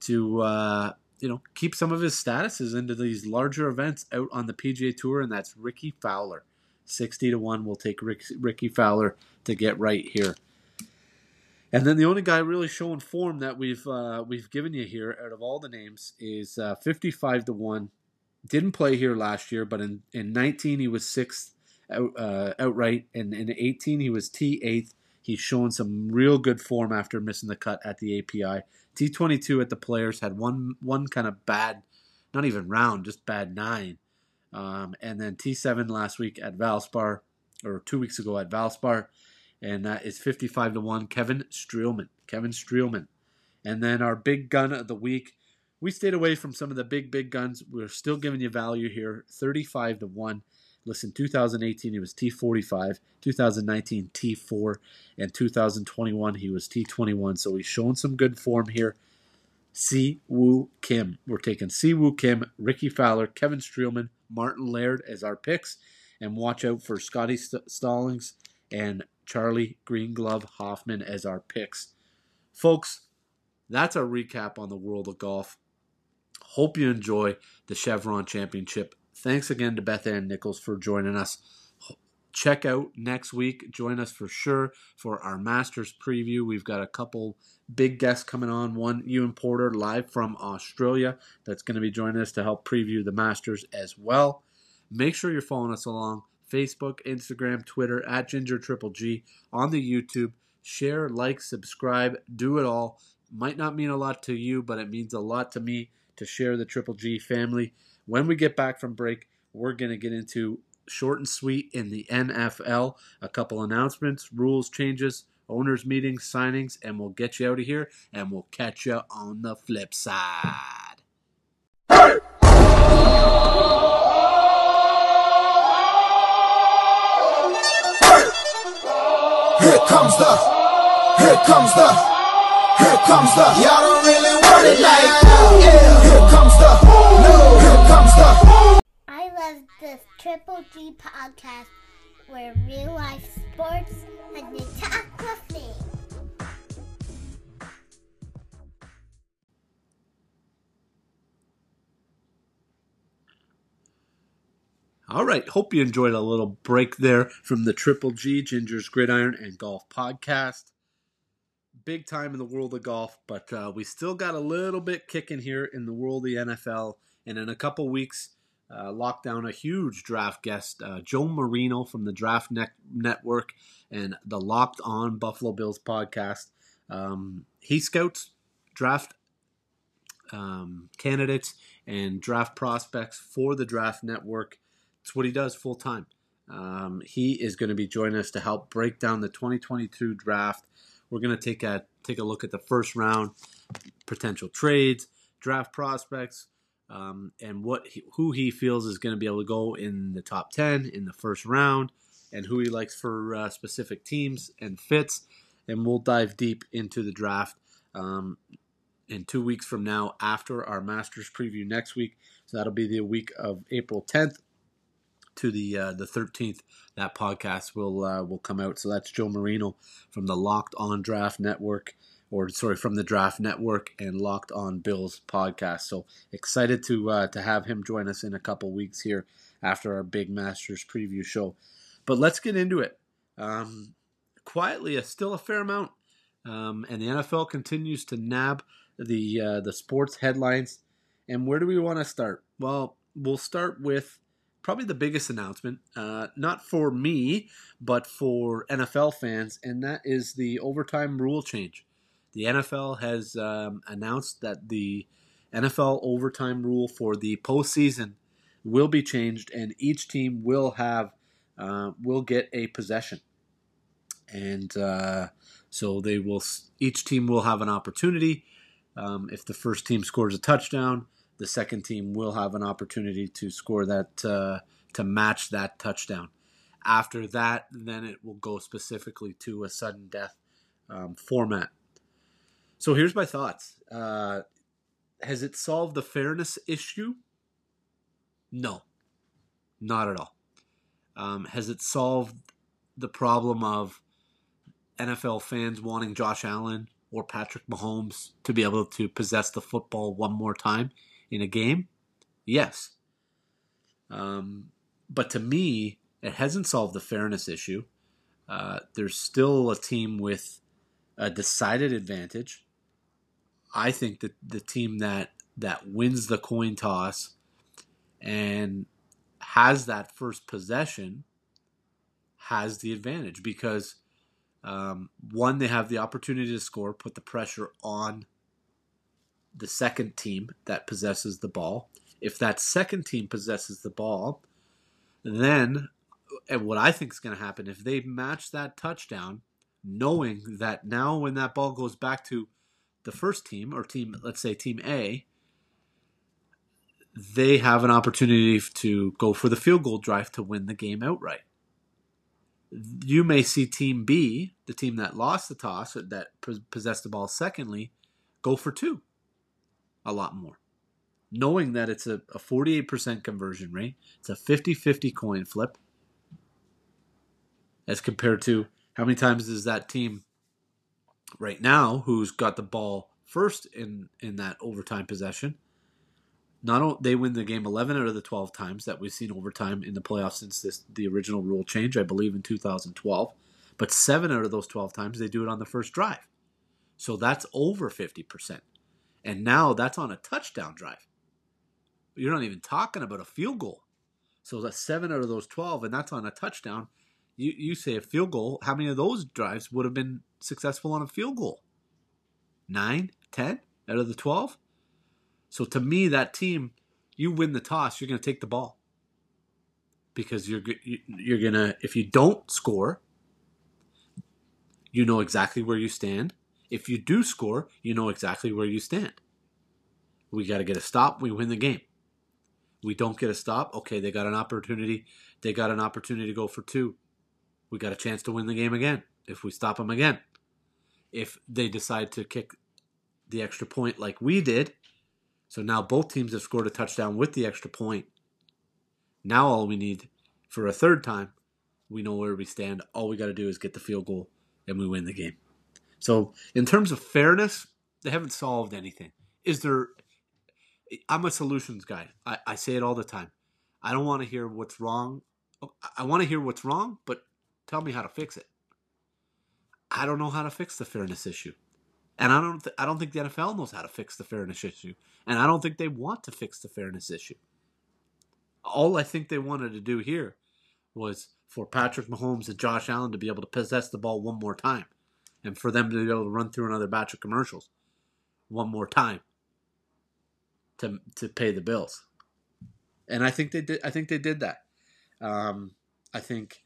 to uh, you know keep some of his statuses into these larger events out on the PGA Tour, and that's Rickie Fowler. 60 to 1 will take Rick, Rickie Fowler to get right here. And then the only guy really showing form that we've uh, we've given you here out of all the names is uh, 55 to one. Didn't play here last year, but in, in 19 he was sixth out, uh, outright, and in 18 he was T eighth. He's showing some real good form after missing the cut at the API. T22 at the Players had one one kind of bad, not even round, just bad nine. Um, and then T7 last week at Valspar, or two weeks ago at Valspar and that is 55 to 1 Kevin Streelman. Kevin Streelman. And then our big gun of the week. We stayed away from some of the big, big guns. We're still giving you value here 35 to 1. Listen, 2018 he was T45, 2019 T4, and 2021 he was T21. So he's shown some good form here. Si Woo Kim. We're taking Si Woo Kim, Rickie Fowler, Kevin Streelman, Martin Laird as our picks. And watch out for Scotty St- Stallings and Charlie Greenglove Hoffman as our picks. Folks, that's our recap on the world of golf. Hope you enjoy the Chevron Championship. Thanks again to Beth Ann Nichols for joining us. Check out next week. Join us for sure for our Masters preview. We've got a couple big guests coming on. One, Ewan Porter, live from Australia, that's going to be joining us to help preview the Masters as well. Make sure you're following us along Facebook, Instagram, Twitter, at Ginger Triple G, on the YouTube. Share, like, subscribe, do it all. Might not mean a lot to you, but it means a lot to me to share the Triple G family. When we get back from break, we're going to get into short and sweet in the NFL, a couple announcements, rules changes, owners meetings, signings, and we'll get you out of here and we'll catch you on the flip side. Hey! Here comes the, here comes the, here comes the. Y'all don't really want it like yeah. Here comes the, here comes the. I love this Triple G podcast where real life sports and the talk with me. All right. Hope you enjoyed a little break there from the Triple G Ginger's Gridiron and Golf podcast. Big time in the world of golf, but uh, we still got a little bit kicking here in the world of the NFL. And in a couple weeks, uh, lock down a huge draft guest, uh, Joe Marino from the Draft ne- Network and the Locked On Buffalo Bills podcast. Um, he scouts draft um, candidates and draft prospects for the Draft Network it's what he does full time. Um, he is going to be joining us to help break down the 2022 draft. We're going to take a take a look at the first round, potential trades, draft prospects, um, and what he, who he feels is going to be able to go in the top 10 in the first round, and who he likes for uh, specific teams and fits. And we'll dive deep into the draft um, in two weeks from now after our Masters preview next week. So that'll be the week of April 10th to the uh, the 13th. That podcast will uh, will come out. So that's Joe Marino from the Locked On Draft Network, or sorry, from the Draft Network and Locked On Bills podcast. So excited to uh, to have him join us in a couple weeks here after our big Masters preview show. But let's get into it. Um, quietly, a, still a fair amount, um, and the NFL continues to nab the uh, the sports headlines. And where do we want to start? Well, we'll start with probably the biggest announcement, uh, not for me, but for NFL fans, and that is the overtime rule change. The NFL has um, announced that the NFL overtime rule for the postseason will be changed, and each team will have uh, will get a possession, and uh, so they will. Each team will have an opportunity. Um, if the first team scores a touchdown, the second team will have an opportunity to score that uh, to match that touchdown. After that, then it will go specifically to a sudden death um, format. So here's my thoughts. Uh, has it solved the fairness issue? No, not at all. Um, has it solved the problem of NFL fans wanting Josh Allen or Patrick Mahomes to be able to possess the football one more time in a game? Yes. Um, but to me, it hasn't solved the fairness issue. Uh, there's still a team with a decided advantage. I think that the team that that wins the coin toss and has that first possession has the advantage because um, one, they have the opportunity to score, put the pressure on the second team that possesses the ball. If that second team possesses the ball, then and what I think is going to happen if they match that touchdown, knowing that now when that ball goes back to the first team or team, let's say team A, they have an opportunity to go for the field goal drive to win the game outright. You may see team B, the team that lost the toss, that possessed the ball secondly, go for two a lot more. Knowing that it's a, a 48% conversion rate, it's a 50 50 coin flip, as compared to how many times does that team right now who's got the ball first in, in that overtime possession? Not only they win the game 11 out of the 12 times that we've seen overtime in the playoffs since this the original rule change, I believe in 2012. But seven out of those 12 times they do it on the first drive. So that's over 50%. And now that's on a touchdown drive. You're not even talking about a field goal. So that's seven out of those 12, and that's on a touchdown. You, you say a field goal. How many of those drives would have been successful on a field goal? Nine, ten out of the 12? So to me, that team, you win the toss, you're going to take the ball. Because you're, you're going to, if you don't score, you know exactly where you stand. If you do score, you know exactly where you stand. We got to get a stop, we win the game. We don't get a stop, okay, they got an opportunity. They got an opportunity to go for two. We got a chance to win the game again if we stop them again. If they decide to kick the extra point like we did, so now both teams have scored a touchdown with the extra point. Now all we need for a third time, we know where we stand. All we got to do is get the field goal and we win the game. So, in terms of fairness, they haven't solved anything. Is there? I'm a solutions guy. I, I say it all the time. I don't want to hear what's wrong. I want to hear what's wrong, but tell me how to fix it. I don't know how to fix the fairness issue, and I don't. Th- I don't think the NFL knows how to fix the fairness issue, and I don't think they want to fix the fairness issue. All I think they wanted to do here was for Patrick Mahomes and Josh Allen to be able to possess the ball one more time and for them to be able to run through another batch of commercials one more time to to pay the bills. And I think they did. I think they did that. Um, I think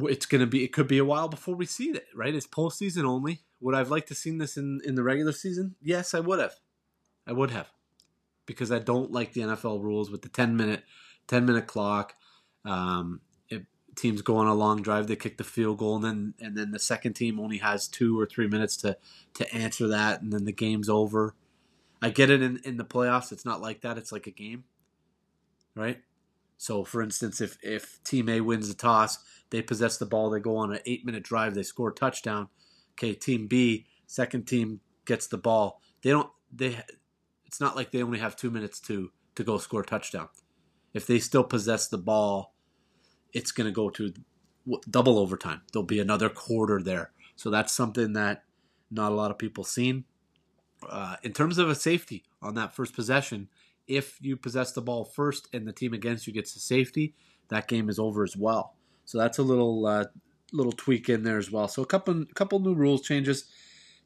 it's going to be it could be a while before we see it. Right? It's postseason only. Would I've liked to seen this in in the regular season? Yes, I would have. I would have, because I don't like the NFL rules with the ten minute ten minute clock. Um, teams go on a long drive, they kick the field goal, and then and then the second team only has two or three minutes to to answer that, and then the game's over. I get it in in the playoffs. It's not like that. It's like a game, right? So, for instance, if if Team A wins the toss, they possess the ball, they go on an eight minute drive, they score a touchdown. Okay, Team B, second team gets the ball. They don't. They. It's not like they only have two minutes to to go score a touchdown. If they still possess the ball, it's going to go to double overtime. There'll be another quarter there. So that's something that not a lot of people seen. Uh, in terms of a safety on that first possession, if you possess the ball first and the team against you gets the safety, that game is over as well. So that's a little uh, little tweak in there as well. So a couple couple new rules changes.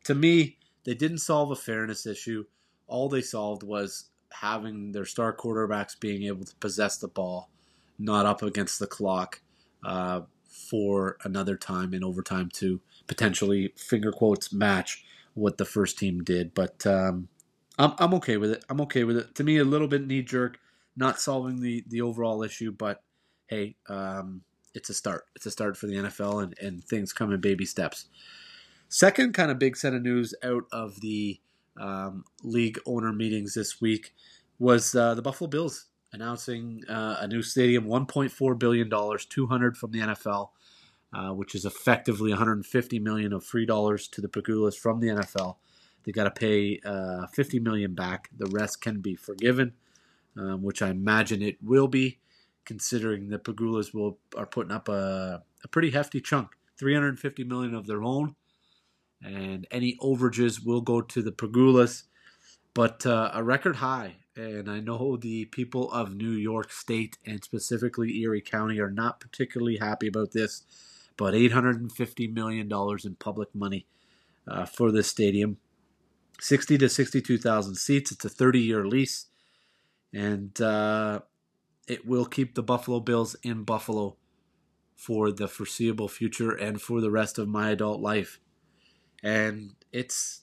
To me, they didn't solve a fairness issue. All they solved was having their star quarterbacks being able to possess the ball, not up against the clock uh, for another time in overtime to potentially finger quotes match what the first team did. But um, I'm I'm okay with it. I'm okay with it. To me, a little bit knee jerk, not solving the the overall issue, but hey, um, it's a start. It's a start for the NFL, and and things come in baby steps. Second, kind of big set of news out of the um, league owner meetings this week was uh, the Buffalo Bills announcing uh, a new stadium, 1.4 billion dollars, 200 from the NFL, uh, which is effectively 150 million of free dollars to the Pegulas from the NFL. They got to pay uh, 50 million back. The rest can be forgiven, um, which I imagine it will be, considering the Pegulas will are putting up a, a pretty hefty chunk, 350 million of their own, and any overages will go to the Pegulas. But uh, a record high, and I know the people of New York State and specifically Erie County are not particularly happy about this. But 850 million dollars in public money uh, for this stadium 60 to 62,000 seats. It's a 30 year lease, and uh, it will keep the Buffalo Bills in Buffalo for the foreseeable future and for the rest of my adult life. And it's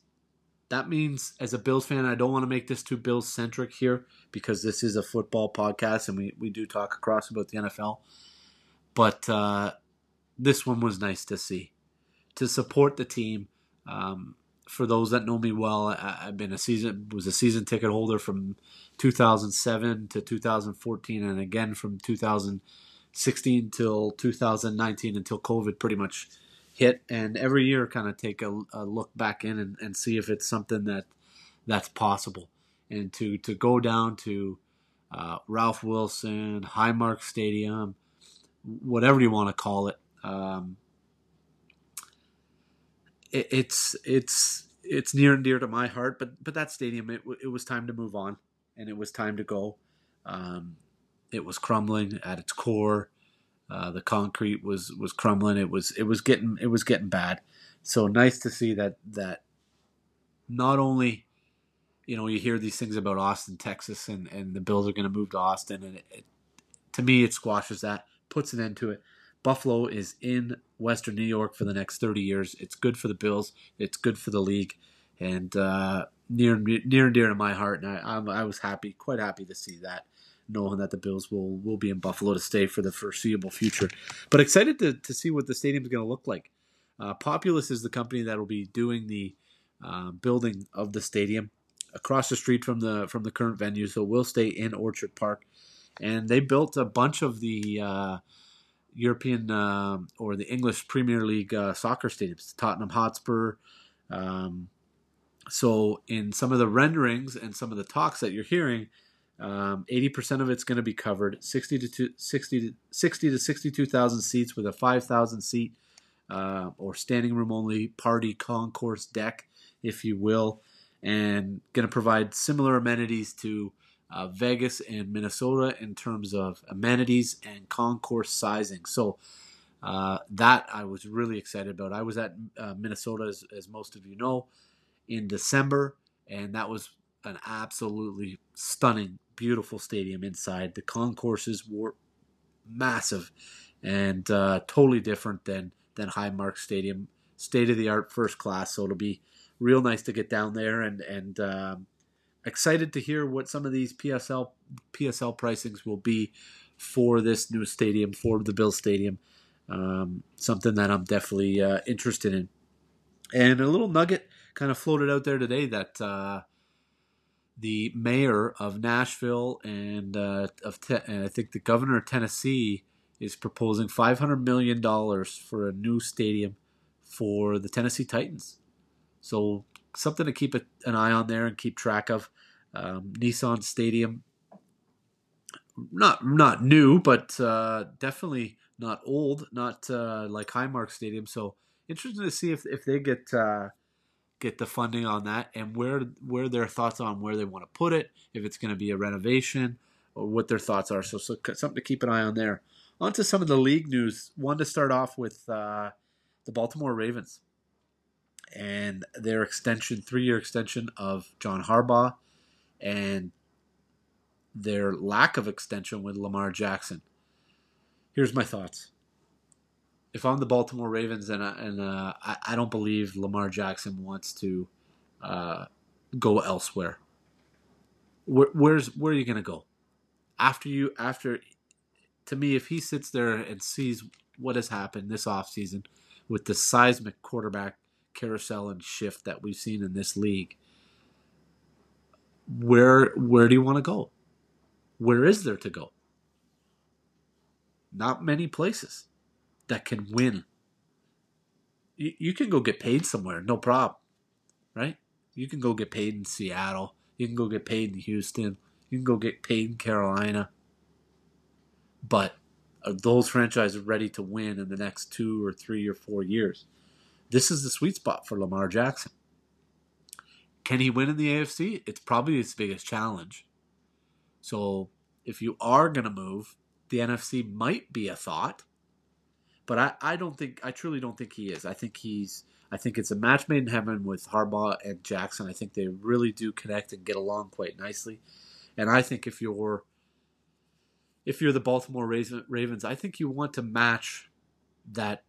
that means as a Bills fan, I don't want to make this too Bills centric here because this is a football podcast and we, we do talk across about the NFL. But uh, this one was nice to see. To support the team, um, for those that know me well, I, have been a season was a season ticket holder from 2007 to 2014, and again from 2016 till 2019 until COVID pretty much hit. And every year, kind of take a, a look back in and, and, see if it's something that that's possible. And to to go down to uh, Ralph Wilson, Highmark Stadium, whatever you want to call it. Um, it, it's it's it's near and dear to my heart. But but that stadium, it it was time to move on, and it was time to go. Um, it was crumbling at its core. Uh, the concrete was was crumbling. It was it was getting it was getting bad. So nice to see that that not only you know you hear these things about Austin, Texas, and and the Bills are going to move to Austin, and it, it, to me it squashes that, puts an end to it. Buffalo is in Western New York for the next 30 years. It's good for the Bills. It's good for the league, and uh, near near and dear to my heart. And I, I'm, I was happy, quite happy to see that, knowing that the Bills will will be in Buffalo to stay for the foreseeable future. But excited to to see what the stadium is going to look like. Uh, Populous is the company that will be doing the uh, building of the stadium across the street from the from the current venue. So we'll stay in Orchard Park, and they built a bunch of the uh, European uh, or the English Premier League uh, soccer stadiums, Tottenham Hotspur. Um, so, in some of the renderings and some of the talks that you're hearing, um, 80% of it's going to be covered. 60 to 60 to 60 to 62,000 seats with a 5,000 seat uh, or standing room only party concourse deck, if you will, and going to provide similar amenities to uh, Vegas and Minnesota in terms of amenities and concourse sizing. So uh, that I was really excited about. I was at uh, Minnesota, as, as, most of you know, in December, and that was an absolutely stunning, beautiful stadium inside. The concourses were massive and uh, totally different than than Highmark Stadium. State of the art, first class. So it'll be real nice to get down there and and um, excited to hear what some of these PSL PSL pricings will be for this new stadium for the Bill Stadium. Um, something that I'm definitely uh, interested in. And a little nugget kind of floated out there today that uh, the mayor of Nashville and uh, of te- and I think the governor of Tennessee is proposing 500 million dollars for a new stadium for the Tennessee Titans. So something to keep an eye on there and keep track of. Um, Nissan Stadium, not not new, but uh, definitely not old, not uh, like Highmark Stadium. So interesting to see if if they get uh, get the funding on that and where where their thoughts on where they want to put it, if it's going to be a renovation or what their thoughts are. So, so something to keep an eye on there. On to some of the league news. One to start off with uh, the Baltimore Ravens and their extension, three year extension of John Harbaugh, and their lack of extension with Lamar Jackson. Here's my thoughts. If I'm the Baltimore Ravens and, I, and uh, I, I, don't believe Lamar Jackson wants to uh, go elsewhere, where, where's where are you gonna go? After you after, to me, if he sits there and sees what has happened this offseason with the seismic quarterback carousel and shift that we've seen in this league, where where do you want to go? Where is there to go? Not many places that can win. You, you can go get paid somewhere, no problem, right? You can go get paid in Seattle. You can go get paid in Houston. You can go get paid in Carolina. But are those franchises ready to win in the next two or three or four years? This is the sweet spot for Lamar Jackson. Can he win in the AFC? It's probably his biggest challenge. So if you are going to move, the NFC might be a thought. But I, I don't think I truly don't think he is. I think he's I think it's a match made in heaven with Harbaugh and Jackson. I think they really do connect and get along quite nicely. And I think if you're if you're the Baltimore Ravens, I think you want to match that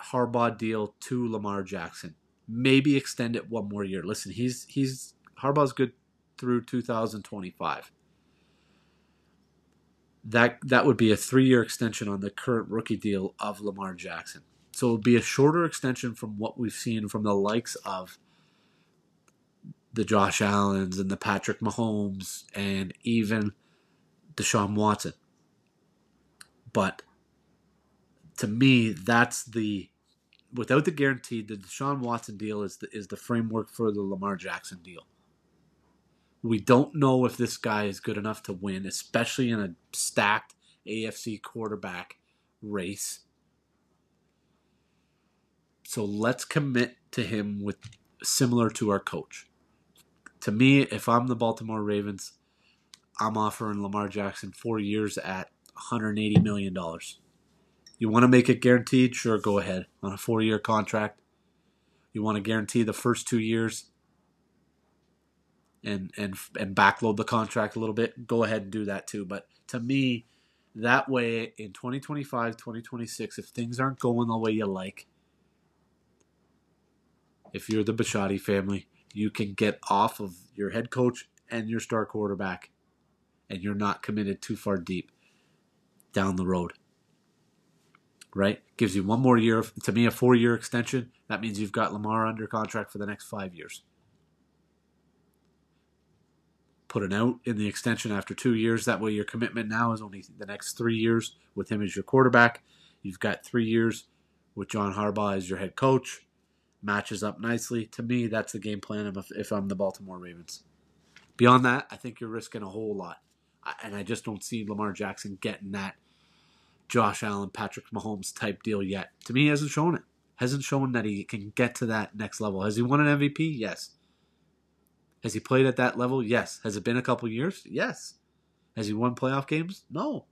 Harbaugh deal to Lamar Jackson. Maybe extend it one more year. Listen, he's he's Harbaugh's good through 2025. That that would be a three-year extension on the current rookie deal of Lamar Jackson. So it would be a shorter extension from what we've seen from the likes of the Josh Allens and the Patrick Mahomes and even Deshaun Watson. But to me, that's the without the guarantee, the Deshaun Watson deal is the, is the framework for the Lamar Jackson deal. We don't know if this guy is good enough to win, especially in a stacked AFC quarterback race. So let's commit to him with similar to our coach. To me, if I'm the Baltimore Ravens, I'm offering Lamar Jackson four years at $180 million. You want to make it guaranteed? Sure, go ahead on a four year contract. You want to guarantee the first two years and and and backload the contract a little bit, go ahead and do that too. But to me, that way in 2025, 2026, if things aren't going the way you like, if you're the Bisciotti family, you can get off of your head coach and your star quarterback, and you're not committed too far deep down the road right? Gives you one more year. To me, a four year extension. That means you've got Lamar under contract for the next five years. Put an out in the extension after two years. That way, your commitment now is only the next three years with him as your quarterback. You've got three years with John Harbaugh as your head coach. Matches up nicely. To me, that's the game plan if, if I'm the Baltimore Ravens. Beyond that, I think you're risking a whole lot. And I just don't see Lamar Jackson getting that Josh Allen, Patrick Mahomes type deal yet. To me, he hasn't shown it. Hasn't shown that he can get to that next level. Has he won an MVP? Yes. Has he played at that level? Yes. Has it been a couple years? Yes. Has he won playoff games? No.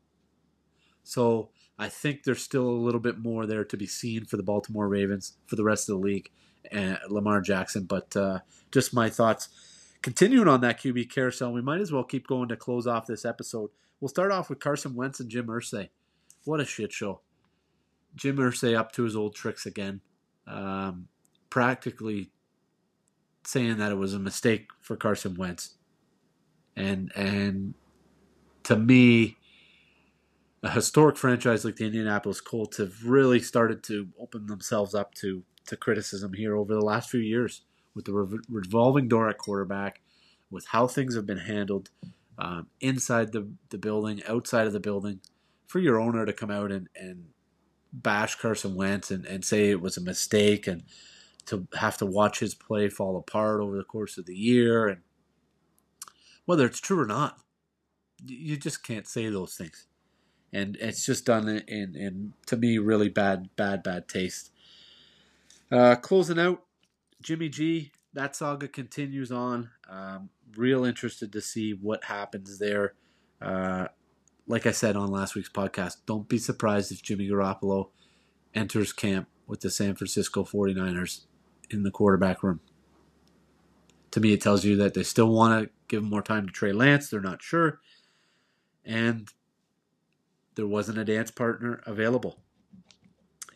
So I think there's still a little bit more there to be seen for the Baltimore Ravens, for the rest of the league, and Lamar Jackson. But uh, just my thoughts. continuing on that QB carousel, we might as well keep going to close off this episode. We'll start off with Carson Wentz and Jim Irsay. What a shit show. Jim Irsay up to his old tricks again. Um, practically saying that it was a mistake for Carson Wentz. And and to me, a historic franchise like the Indianapolis Colts have really started to open themselves up to to criticism here over the last few years with the re- revolving door at quarterback, with how things have been handled um, inside the, the building, outside of the building, for your owner to come out and, and bash Carson Wentz and, and say it was a mistake and to have to watch his play fall apart over the course of the year and whether it's true or not, you just can't say those things. And it's just done in, in to me, really bad, bad, bad taste. Uh, closing out, Jimmy G, that saga continues on. Um, real interested to see what happens there. Uh, like I said on last week's podcast, don't be surprised if Jimmy Garoppolo enters camp with the San Francisco 49ers in the quarterback room. To me, it tells you that they still want to give more time to Trey Lance. They're not sure. And there wasn't a dance partner available.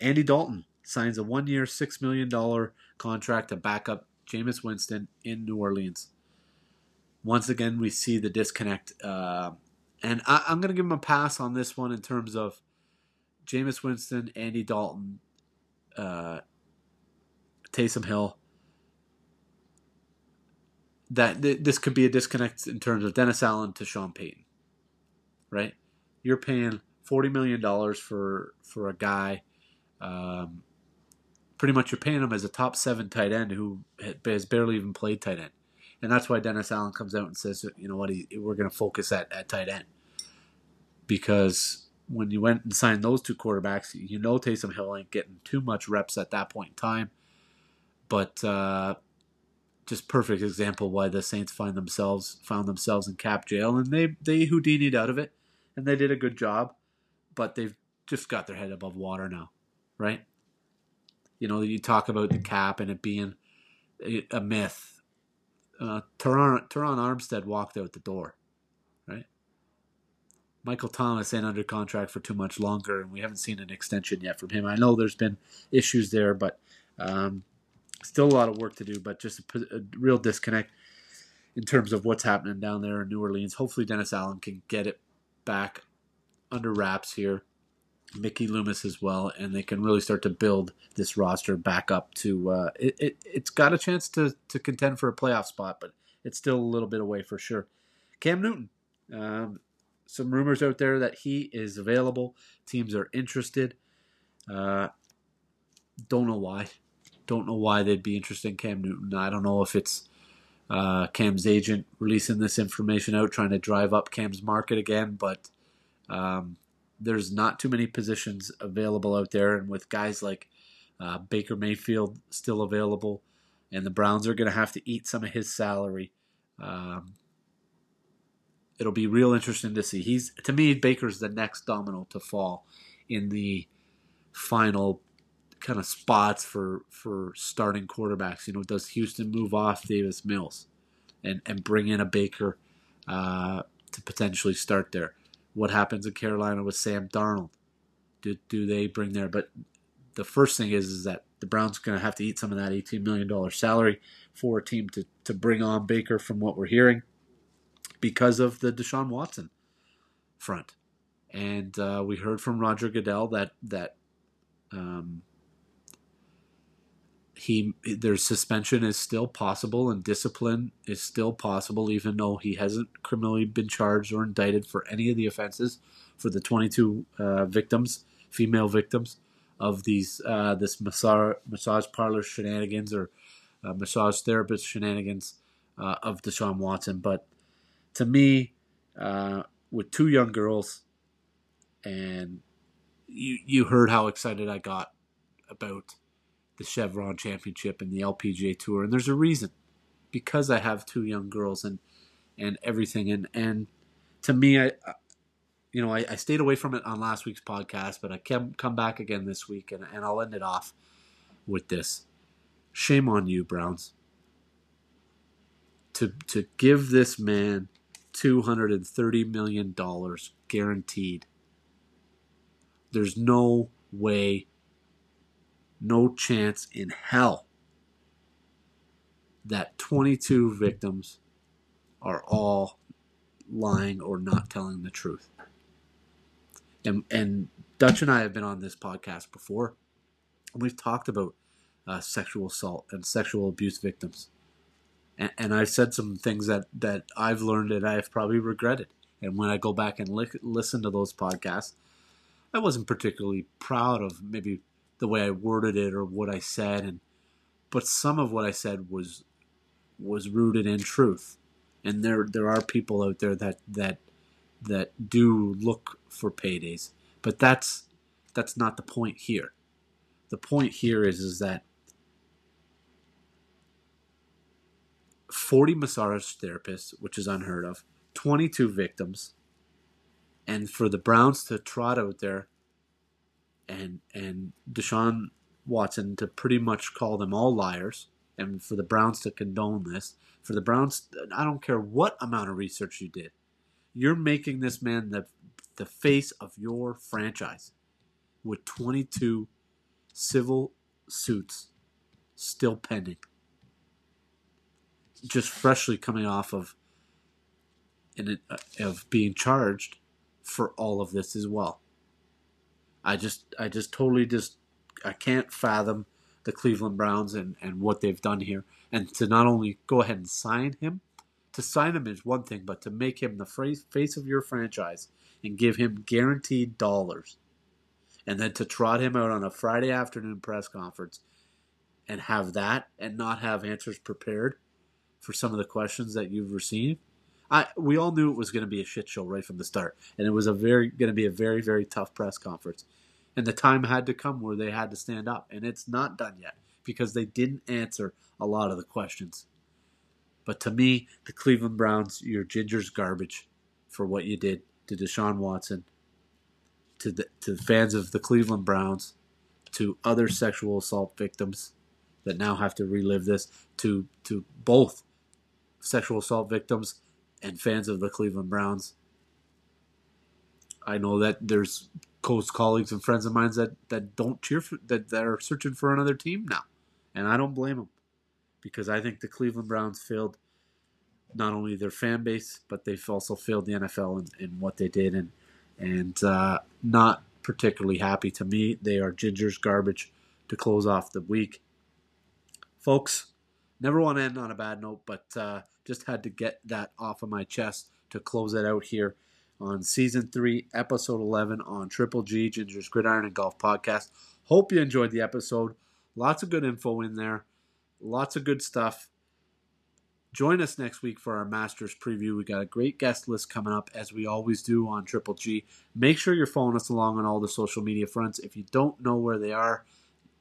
Andy Dalton signs a one year, $6 million contract to back up Jameis Winston in New Orleans. Once again, we see the disconnect. Uh, and I, am going to give him a pass on this one in terms of Jameis Winston, Andy Dalton, uh, Taysom Hill. That th- this could be a disconnect in terms of Dennis Allen to Sean Payton, right? You're paying forty million dollars for for a guy um, pretty much you're paying him as a top seven tight end who has barely even played tight end. And that's why Dennis Allen comes out and says, you know what, he, we're going to focus at, at tight end. Because when you went and signed those two quarterbacks, you know Taysom Hill ain't getting too much reps at that point in time. But uh, just perfect example why the Saints find themselves found themselves in cap jail, and they they Houdini'd out of it, and they did a good job, but they've just got their head above water now, right? You know, you talk about the cap and it being a myth. Uh, Terron, Terron Armstead walked out the door? Michael Thomas ain't under contract for too much longer, and we haven't seen an extension yet from him. I know there's been issues there, but um, still a lot of work to do. But just a, a real disconnect in terms of what's happening down there in New Orleans. Hopefully, Dennis Allen can get it back under wraps here Mickey Loomis as well, and they can really start to build this roster back up to uh, it, it. It's got a chance to to contend for a playoff spot, but it's still a little bit away for sure. Cam Newton, um, some rumors out there that he is available. Teams are interested. Uh, don't know why. Don't know why they'd be interested in Cam Newton. I don't know if it's uh, Cam's agent releasing this information out, trying to drive up Cam's market again, but. Um, there's not too many positions available out there, and with guys like uh, Baker Mayfield still available, and the Browns are going to have to eat some of his salary. Um, it'll be real interesting to see. He's to me, Baker's the next domino to fall in the final kind of spots for for starting quarterbacks. You know, does Houston move off Davis Mills and and bring in a Baker uh, to potentially start there? what happens in Carolina with Sam Darnold. Do, do they bring there? But the first thing is is that the Browns going to have to eat some of that $18 million salary for a team to, to bring on Baker from what we're hearing because of the Deshaun Watson front. And uh, we heard from Roger Goodell that that um, he their suspension is still possible and discipline is still possible even though he hasn't criminally been charged or indicted for any of the offenses for the 22 uh, victims female victims of these uh, this massage, massage parlor shenanigans or uh, massage therapist shenanigans uh, of Deshaun Watson but to me uh, with two young girls and you you heard how excited I got about the Chevron Championship and the LPGA Tour, and there's a reason because I have two young girls and and everything, and and to me, I you know I, I stayed away from it on last week's podcast, but I can come back again this week, and and I'll end it off with this: shame on you, Browns. to to give this man two hundred and thirty million dollars guaranteed. There's no way, no chance in hell that 22 victims are all lying or not telling the truth. And and Dutch and I have been on this podcast before. And we've talked about uh, sexual assault and sexual abuse victims. And, and I've said some things that, that I've learned and I've probably regretted. And when I go back and li- listen to those podcasts, I wasn't particularly proud of maybe the way I worded it or what I said, and but some of what I said was was rooted in truth. And there there are people out there that that that do look for paydays, but that's that's not the point here. The point here is is that 40 massage therapists, which is unheard of, 22 victims, and for the Browns to trot out there and and Deshaun Watson to pretty much call them all liars, and for the Browns to condone this, for the Browns, I don't care what amount of research you did, you're making this man the the face of your franchise with 22 civil suits still pending just freshly coming off of in uh, of being charged for all of this as well. I just I just totally just I can't fathom the Cleveland Browns and, and what they've done here. And to not only go ahead and sign him, to sign him is one thing, but to make him the face of your franchise and give him guaranteed dollars, and then to trot him out on a Friday afternoon press conference and have that and not have answers prepared for some of the questions that you've received. I we all knew it was going to be a shit show right from the start, and it was a very going to be a very very tough press conference, and the time had to come where they had to stand up, and it's not done yet because they didn't answer a lot of the questions. But to me, the Cleveland Browns, you're ginger's garbage for what you did to Deshaun Watson, to the to fans of the Cleveland Browns, to other sexual assault victims that now have to relive this, to to both sexual assault victims and fans of the Cleveland Browns. I know that there's close colleagues and friends of mine that, that don't cheer for that, that are searching for another team now, and I don't blame them because I think the Cleveland Browns failed not only their fan base but they've also failed the NFL in, in what they did and and uh, not particularly happy to me. They are Ginger's garbage to close off the week, folks. Never want to end on a bad note, but uh, just had to get that off of my chest to close it out here on season three, episode 11 on Triple G, Ginger's Gridiron and Golf Podcast. Hope you enjoyed the episode. Lots of good info in there, lots of good stuff. Join us next week for our Masters preview. We got a great guest list coming up, as we always do on Triple G. Make sure you're following us along on all the social media fronts. If you don't know where they are,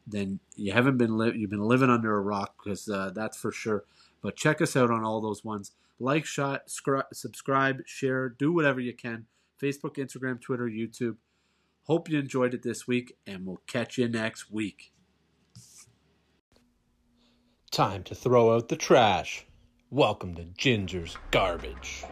then you haven't been li- you've been living under a rock because uh, that's for sure. But check us out on all those ones. Like, shot, scri- subscribe, share, do whatever you can. Facebook, Instagram, Twitter, YouTube. Hope you enjoyed it this week, and we'll catch you next week. Time to throw out the trash. Welcome to Ginger's Garbage.